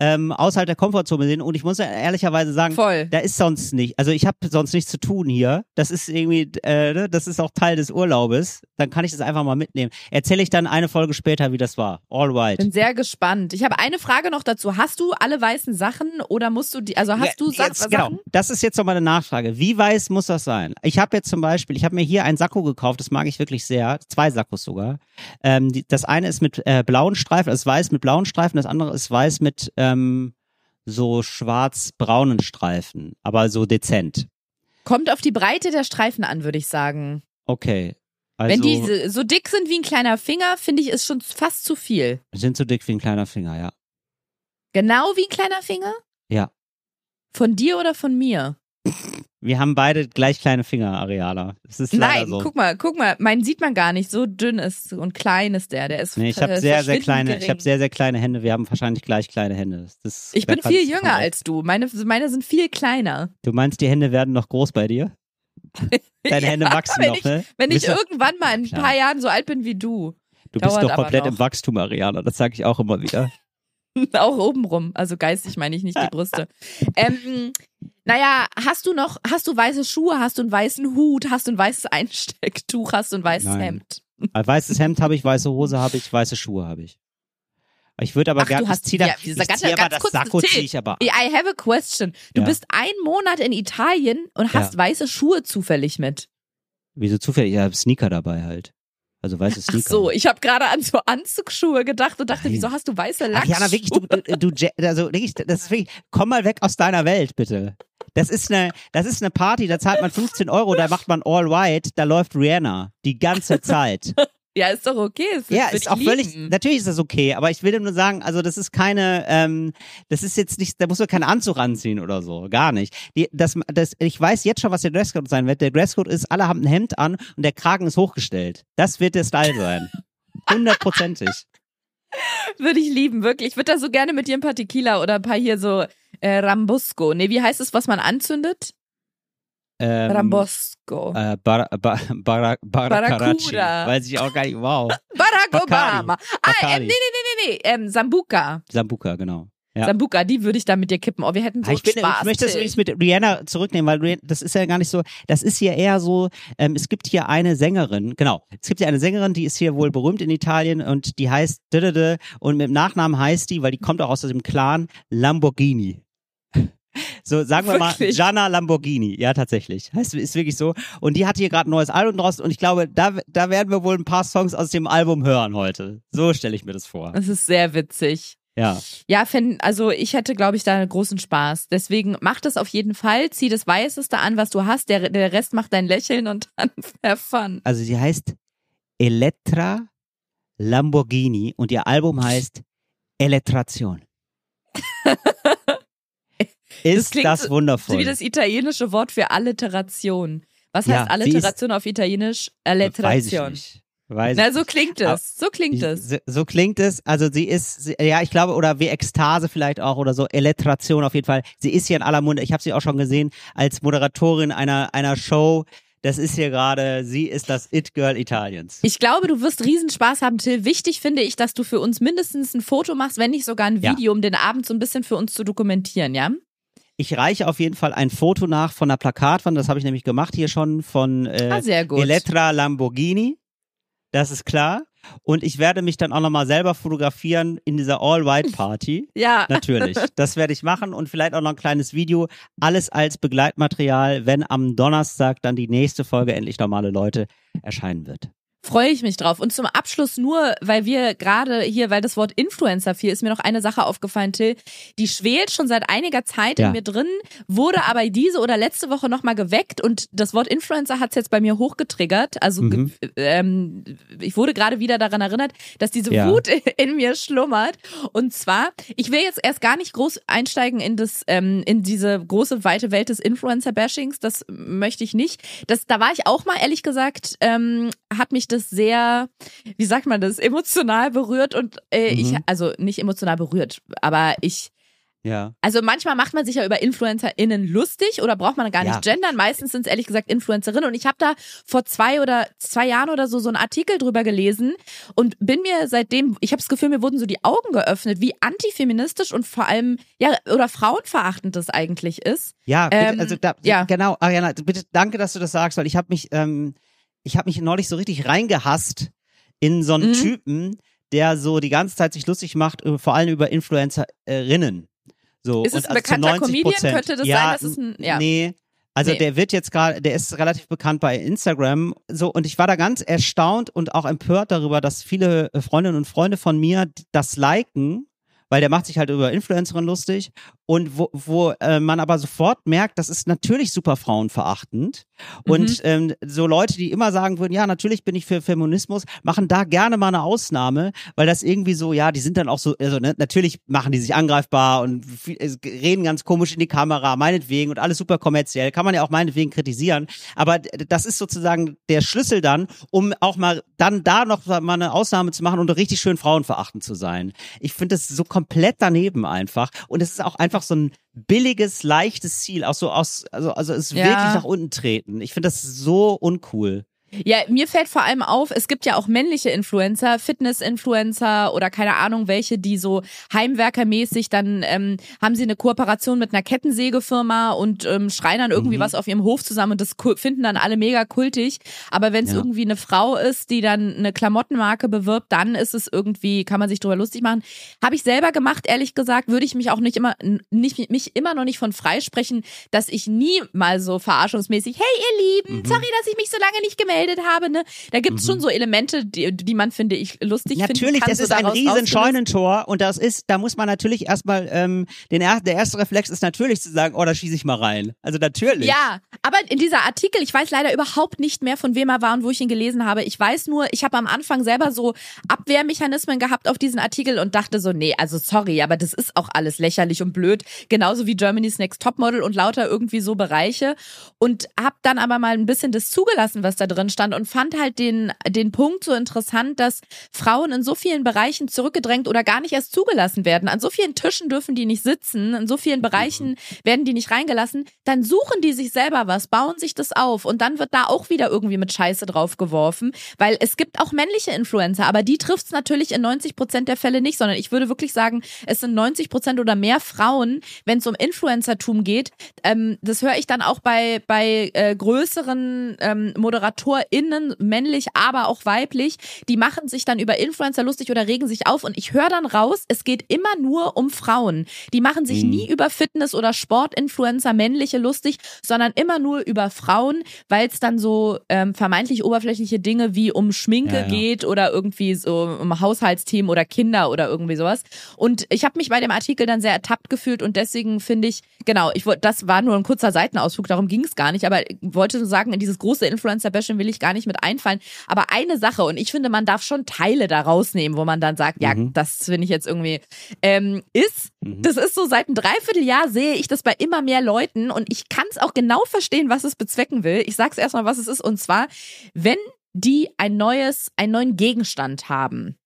ähm, außerhalb der Komfortzone sehen. Und ich muss ja ehrlicherweise sagen, Voll. da ist sonst nicht. Also ich habe sonst nichts zu tun hier. Das ist irgendwie, äh, ne, das ist auch Teil des Urlaubes. Dann kann ich das einfach mal mitnehmen. Erzähle ich dann eine Folge später, wie das war. All right. Bin sehr gespannt. Ich habe eine Frage noch dazu. Hast du alle weißen Sachen oder musst du die, also hast du Sa jetzt, Sachen? Genau, das ist jetzt noch mal eine Nachfrage. Wie weiß muss das sein? Ich habe jetzt zum Beispiel, ich habe mir hier ein Sakko gekauft, das mag ich wirklich sehr, zwei Sakkos sogar. Ähm, die, das eine ist mit äh, blauen Streifen, das ist weiß mit blauen Streifen, das andere ist weiß mit ähm, so schwarz-braunen Streifen, aber so dezent. Kommt auf die Breite der Streifen an, würde ich sagen. Okay. Also, Wenn die so- dick sind wie ein kleiner Finger, finde ich, ist schon fast zu viel. sind so dick wie ein kleiner Finger, ja. Genau wie ein kleiner Finger? Ja. Von dir oder von mir? Wir haben beide gleich kleine Finger, Areala. Das ist Nein, so. guck mal, guck mal, meinen sieht man gar nicht. So dünn ist und klein ist der. Der ist Nee, ich habe sehr, sehr kleine, ich gering. habe sehr, sehr kleine Hände. Wir haben wahrscheinlich gleich kleine Hände. Das- Ich bin viel jünger als du. Meine, meine sind viel kleiner. Du meinst, die Hände werden noch groß bei dir? Deine Hände Ja, wachsen wenn noch, ich, ne? Wenn ich irgendwann mal in ein paar Jahren so alt bin wie du. Du bist doch komplett im Wachstum, Ariana. Das sage ich auch immer wieder. Auch obenrum, also geistig meine ich nicht die Brüste. ähm, naja, hast du noch, hast du weiße Schuhe, hast du einen weißen Hut, hast du ein weißes Einstecktuch, hast du ein weißes Nein. Hemd? Ein weißes Hemd habe ich, weiße Hose habe ich, weiße Schuhe habe ich. Ich würde aber gerne, ich zieh da, ja, ich ganz, aber ganz das Sakko Till, zieh ich aber I have a question. Du Ja. bist einen Monat in Italien und hast Ja. weiße Schuhe zufällig mit. Wieso zufällig? Ich habe Sneaker dabei halt. Also weiße Ach Sneaker. so, ich habe gerade an so Anzugsschuhe gedacht und dachte, Nein. wieso hast du weiße Ach, Lackschuhe? Jana, wirklich, du, du, du, also wirklich, das ist wirklich, komm mal weg aus deiner Welt, bitte. Das ist eine, das ist eine Party, da zahlt man 15 Euro, da macht man All White, da läuft Rihanna die ganze Zeit. Ja, ist doch okay. Das Ja, ist auch völlig, natürlich ist das okay, aber ich will dir nur sagen, also das ist keine, ähm, das ist jetzt nicht, da muss man keinen Anzug anziehen oder so, gar nicht. Die, das, das, ich weiß jetzt schon, was der Dresscode sein wird. Der Dresscode ist, alle haben ein Hemd an und der Kragen ist hochgestellt. Das wird der Style sein. Hundertprozentig. Würde ich lieben, wirklich. Ich würde da so gerne mit dir ein paar Tequila oder ein paar hier so äh, Rambusco. Nee, wie heißt es, was man anzündet? Ähm, Rambosco. Äh, Bar, Bar, Bar. Barracuda. Weiß ich auch gar nicht. Wow. Barack. Obama. Ah, Bacardi. nee, nee, nee, nee, nee. Ähm, Sambuca. Sambuca, genau. Ja. Sambuca, die würde ich da mit dir kippen. Oh, wir hätten so Ah, ich, bin, Spaß. ich möchte das übrigens mit Rihanna zurücknehmen, weil Rihanna, das ist ja gar nicht so, das ist hier eher so, ähm, es gibt hier eine Sängerin, genau, es gibt hier eine Sängerin, die ist hier wohl berühmt in Italien und die heißt und mit dem Nachnamen heißt die, weil die kommt auch aus dem Clan Lamborghini. So, sagen wir mal, Wirklich? Gianna Lamborghini. Ja, tatsächlich. Heißt, ist wirklich so. Und die hat hier gerade ein neues Album draußen und ich glaube, da, da werden wir wohl ein paar Songs aus dem Album hören heute. So stelle ich mir das vor. Das ist sehr witzig. Ja. Ja, fänd, also ich hätte, glaube ich, da großen Spaß. Deswegen mach das auf jeden Fall. Zieh das Weißeste an, was du hast. Der, der Rest macht dein Lächeln und dann have fun. Also sie heißt Elettra Lamborghini und ihr Album heißt Elettration. Ist das so- wundervoll? So wie das italienische Wort für Alliteration. Was Ja, heißt sie Alliteration auf Italienisch? Weiß ich Alliteration. nicht. Weiß Na, so klingt es. So klingt es. So, so klingt es. Also sie ist, sie, ja, ich glaube, oder wie Ekstase vielleicht auch oder so, Elettration auf jeden Fall. Sie ist hier in aller Munde. Ich habe sie auch schon gesehen als Moderatorin einer, einer Show. Das ist hier gerade, sie ist das It-Girl Italiens. Ich glaube, du wirst Riesenspaß haben, Till. Wichtig finde ich, dass du für uns mindestens ein Foto machst, wenn nicht sogar ein Ja. Video, um den Abend so ein bisschen für uns zu dokumentieren, ja? Ich reiche auf jeden Fall ein Foto nach von der Plakatwand, das habe ich nämlich gemacht hier schon von äh, Ah. Elettra Lamborghini. Das ist klar. Und ich werde mich dann auch nochmal selber fotografieren in dieser All-White-Party. Ja. Natürlich. Das werde ich machen und vielleicht auch noch ein kleines Video. Alles als Begleitmaterial, wenn am Donnerstag dann die nächste Folge endlich normale Leute erscheinen wird. Freue ich mich drauf. Und zum Abschluss nur, weil wir gerade hier, weil das Wort Influencer fiel, ist mir noch eine Sache aufgefallen, Till. Die schwelt schon seit einiger Zeit Ja. in mir drin, wurde aber diese oder letzte Woche nochmal geweckt und das Wort Influencer hat es jetzt bei mir hochgetriggert. Also Mhm. ähm, ich wurde gerade wieder daran erinnert, dass diese Ja. Wut in mir schlummert. Und zwar, ich will jetzt erst gar nicht groß einsteigen in das, ähm, in diese große weite Welt des Influencer-Bashings. Das möchte ich nicht. Das, da war ich auch mal ehrlich gesagt, ähm, hat mich das sehr, wie sagt man das, emotional berührt und äh, ich, Mhm. also nicht emotional berührt, aber ich, Ja. also manchmal macht man sich ja über InfluencerInnen lustig oder braucht man gar Ja. nicht gendern. Meistens sind es ehrlich gesagt Influencerinnen. Und ich habe da vor zwei oder zwei Jahren oder so so einen Artikel drüber gelesen und bin mir seitdem, ich habe das Gefühl, mir wurden so die Augen geöffnet, wie antifeministisch und vor allem, ja, oder frauenverachtend das eigentlich ist. Ja, bitte, Ähm, also da, ja. genau, Ariana, bitte danke, dass du das sagst, weil ich habe mich, ähm, ich habe mich neulich so richtig reingehasst in so einen Mhm. Typen, der so die ganze Zeit sich lustig macht, äh, vor allem über Influencerinnen. So, Ist es und ein also bekannter 90 Comedian? Könnte das ja, sein, dass es ein- ja. Nee. Also Nee. der wird jetzt gerade, der ist relativ bekannt bei Instagram, so und ich war da ganz erstaunt und auch empört darüber, dass viele äh, Freundinnen und Freunde von mir das liken, weil der macht sich halt über Influencerin lustig und wo, wo äh, man aber sofort merkt, das ist natürlich super frauenverachtend. Und ähm, so Leute, die immer sagen würden, ja, natürlich bin ich für Feminismus, machen da gerne mal eine Ausnahme, weil das irgendwie so, ja, die sind dann auch so, also ne, natürlich machen die sich angreifbar und viel, reden ganz komisch in die Kamera, meinetwegen und alles super kommerziell, kann man ja auch meinetwegen kritisieren, aber das ist sozusagen der Schlüssel dann, um auch mal dann da noch mal eine Ausnahme zu machen und richtig schön frauenverachtend zu sein. Ich finde das so komplett daneben einfach. Und es ist auch einfach so ein billiges, leichtes Ziel, auch so aus, also, also es Ja. wirklich nach unten treten. Ich finde das so uncool. Ja, mir fällt vor allem auf, es gibt ja auch männliche Influencer, Fitness-Influencer oder keine Ahnung welche, die so heimwerkermäßig dann ähm, haben sie eine Kooperation mit einer Kettensägefirma und ähm, schreien dann irgendwie Mhm. was auf ihrem Hof zusammen und das finden dann alle mega kultig. Aber wenn es Ja. irgendwie eine Frau ist, die dann eine Klamottenmarke bewirbt, dann ist es irgendwie, kann man sich drüber lustig machen. Habe ich selber gemacht, ehrlich gesagt, würde ich mich auch nicht immer, nicht, mich immer noch nicht von freisprechen, dass ich nie mal so verarschungsmäßig, hey ihr Lieben, Mhm. sorry, dass ich mich so lange nicht gemeldet habe. Ne? Da gibt's schon so Elemente, die, die man, finde ich, lustig finden Natürlich, kann. das ist ein riesen. Scheunentor und das ist, da muss man natürlich erstmal, ähm, den er, der erste Reflex ist natürlich zu sagen, oh, da schieße ich mal rein. Also natürlich. Ja, aber in dieser Artikel, ich weiß leider überhaupt nicht mehr, von wem er war und wo ich ihn gelesen habe. Ich weiß nur, ich habe am Anfang selber so Abwehrmechanismen gehabt auf diesen Artikel und dachte so, nee, also sorry, aber das ist auch alles lächerlich und blöd. Genauso wie Germany's Next Topmodel und lauter irgendwie so Bereiche. Und habe dann aber mal ein bisschen das zugelassen, was da drin stand und fand halt den, den Punkt so interessant, dass Frauen in so vielen Bereichen zurückgedrängt oder gar nicht erst zugelassen werden. An so vielen Tischen dürfen die nicht sitzen, in so vielen Bereichen werden die nicht reingelassen. Dann suchen die sich selber was, bauen sich das auf und dann wird da auch wieder irgendwie mit Scheiße drauf geworfen, weil es gibt auch männliche Influencer, aber die trifft's natürlich in 90 Prozent der Fälle nicht, sondern ich würde wirklich sagen, es sind 90 Prozent oder mehr Frauen, wenn es um Influencertum geht. Ähm, das höre ich dann auch bei, bei äh, größeren ähm, ModeratorInnen, männlich, aber auch weiblich, die machen sich dann über Influencer lustig oder regen sich auf und ich höre dann raus, es geht immer nur um Frauen. Die machen sich Mhm. nie über Fitness- oder Sportinfluencer, männliche lustig, sondern immer nur über Frauen, weil es dann so ähm, vermeintlich oberflächliche Dinge wie um Schminke Ja, ja. geht oder irgendwie so um Haushaltsthemen oder Kinder oder irgendwie sowas. Und ich habe mich bei dem Artikel dann sehr ertappt gefühlt und deswegen finde ich, genau, ich das war nur ein kurzer Seitenausflug, darum ging es gar nicht, aber ich wollte nur sagen, in dieses große Influencer-Bashing will ich gar nicht mit einfallen. Aber eine Sache, und ich finde, man darf schon Teile da rausnehmen, wo man dann sagt, ja, Mhm. das finde ich jetzt irgendwie, ähm, ist, das ist so seit einem Dreivierteljahr sehe ich das bei immer mehr Leuten und ich kann es auch genau verstehen, was es bezwecken will. Ich sag's erstmal, was es ist, und zwar, wenn die ein neues, einen neuen Gegenstand haben,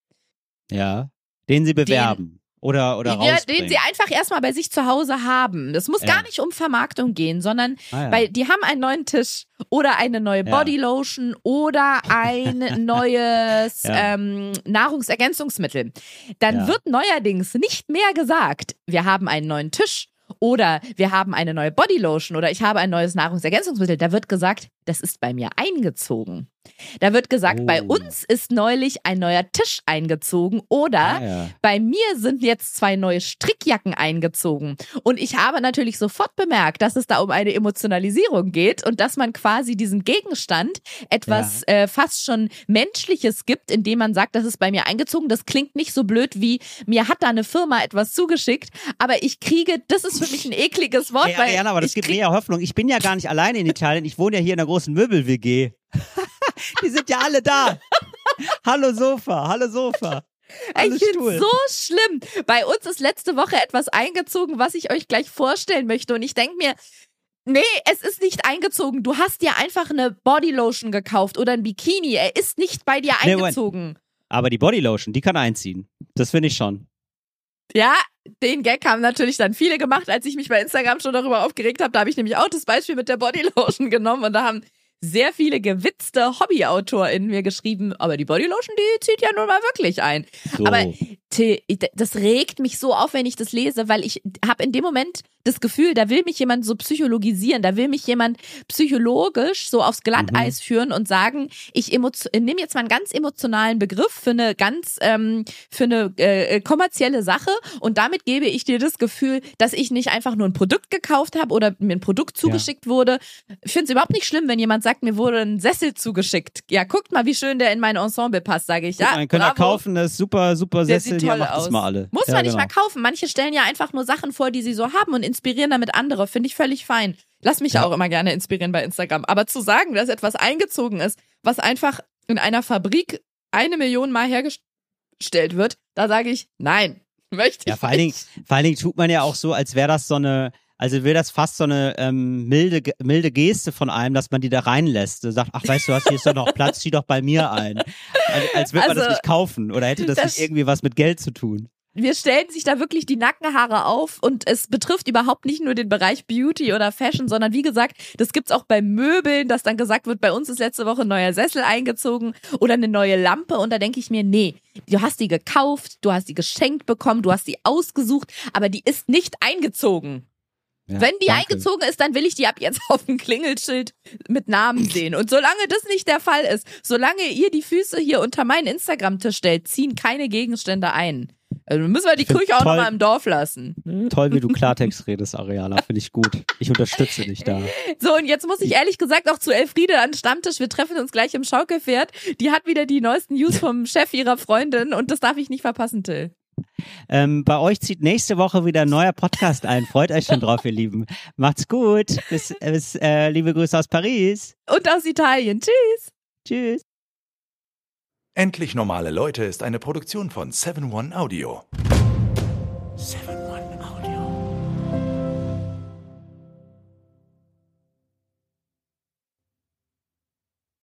Ja. Den sie bewerben. Oder, oder ja, den sie einfach erstmal bei sich zu Hause haben. Das muss Ja. gar nicht um Vermarktung gehen, sondern Ah, ja. weil die haben einen neuen Tisch oder eine neue Ja. Bodylotion oder ein neues Ja. ähm, Nahrungsergänzungsmittel. Dann Ja. wird neuerdings nicht mehr gesagt, wir haben einen neuen Tisch oder wir haben eine neue Bodylotion oder ich habe ein neues Nahrungsergänzungsmittel. Da wird gesagt, das ist bei mir eingezogen. Da wird gesagt, Oh. bei uns ist neulich ein neuer Tisch eingezogen oder Ah, ja. bei mir sind jetzt zwei neue Strickjacken eingezogen. Und ich habe natürlich sofort bemerkt, dass es da um eine Emotionalisierung geht und dass man quasi diesen Gegenstand etwas äh, fast schon Menschliches gibt, indem man sagt, das ist bei mir eingezogen. Das klingt nicht so blöd wie, mir hat da eine Firma etwas zugeschickt, aber ich kriege, das ist für mich ein ekliges Wort, Hey, weil Ariana, aber das gibt mir ja Hoffnung. Ich bin ja gar nicht alleine in Italien. Ich wohne ja hier in einer großen Möbel-WG. Die sind ja alle da. hallo Sofa, hallo Sofa. Hallo Ich finde so schlimm. Bei uns ist letzte Woche etwas eingezogen, was ich euch gleich vorstellen möchte. Und ich denke mir, nee, es ist nicht eingezogen. Du hast dir einfach eine Bodylotion gekauft oder ein Bikini. Er ist nicht bei dir Nee, eingezogen. Aber die Bodylotion, die kann einziehen. Das finde ich schon. Ja, den Gag haben natürlich dann viele gemacht, als ich mich bei Instagram schon darüber aufgeregt habe. Da habe ich nämlich auch das Beispiel mit der Bodylotion genommen und da haben sehr viele gewitzte HobbyautorInnen mir geschrieben, aber die Bodylotion, die zieht ja nun mal wirklich ein. So. Aber das regt mich so auf, wenn ich das lese, weil ich habe in dem Moment das Gefühl, da will mich jemand so psychologisieren, da will mich jemand psychologisch so aufs Glatteis führen und sagen, ich nehme jetzt mal einen ganz emotionalen Begriff für eine ganz ähm, für eine äh, kommerzielle Sache und damit gebe ich dir das Gefühl, dass ich nicht einfach nur ein Produkt gekauft habe oder mir ein Produkt zugeschickt wurde. Ich finde es überhaupt nicht schlimm, wenn jemand sagt, mir wurde ein Sessel zugeschickt. Ja, guckt mal, wie schön der in mein Ensemble passt, sage ich. Ja, mal, könnt ihr kaufen, das ist super, super Sessel, sieht ja, toll macht aus. das mal alle. Muss ja, man nicht genau. mal kaufen. Manche stellen ja einfach nur Sachen vor, die sie so haben und inspirieren damit andere. Finde ich völlig fein. Lass mich Ja. auch immer gerne inspirieren bei Instagram. Aber zu sagen, dass etwas eingezogen ist, was einfach in einer Fabrik eine Million Mal hergestellt wird, da sage ich, nein, möchte Ja, ich vor allen, Dingen, vor allen Dingen tut man ja auch so, als wäre das so eine, also wäre das fast so eine ähm, milde, milde Geste von einem, dass man die da reinlässt. So sagt, ach weißt du was, hier ist doch noch Platz, zieh doch bei mir ein. Als, als würde man Also, das nicht kaufen oder hätte das, das- nicht irgendwie was mit Geld zu tun. wir stellen sich da wirklich die Nackenhaare auf und es betrifft überhaupt nicht nur den Bereich Beauty oder Fashion, sondern wie gesagt, das gibt's auch bei Möbeln, dass dann gesagt wird, bei uns ist letzte Woche ein neuer Sessel eingezogen oder eine neue Lampe und da denke ich mir, nee, du hast die gekauft, du hast die geschenkt bekommen, du hast die ausgesucht, aber die ist nicht eingezogen. Ja, Wenn die danke. eingezogen ist, dann will ich die ab jetzt auf dem Klingelschild mit Namen sehen. Und solange das nicht der Fall ist, solange ihr die Füße hier unter meinen Instagram-Tisch stellt, ziehen keine Gegenstände ein. Also müssen wir die Küche auch nochmal im Dorf lassen. Toll, wie du Klartext redest, Ariana. Finde ich gut. Ich unterstütze dich da. So, und jetzt muss ich ehrlich gesagt auch zu Elfriede an den Stammtisch. Wir treffen uns gleich im Schaukelpferd. Die hat wieder die neuesten News vom Chef ihrer Freundin und das darf ich nicht verpassen, Till. Ähm, bei euch zieht nächste Woche wieder ein neuer Podcast ein. Freut euch schon drauf, ihr Lieben. Macht's gut. Bis, bis äh, liebe Grüße aus Paris. Und aus Italien. Tschüss. Tschüss. Endlich normale Leute ist eine Produktion von 7 One Audio. 7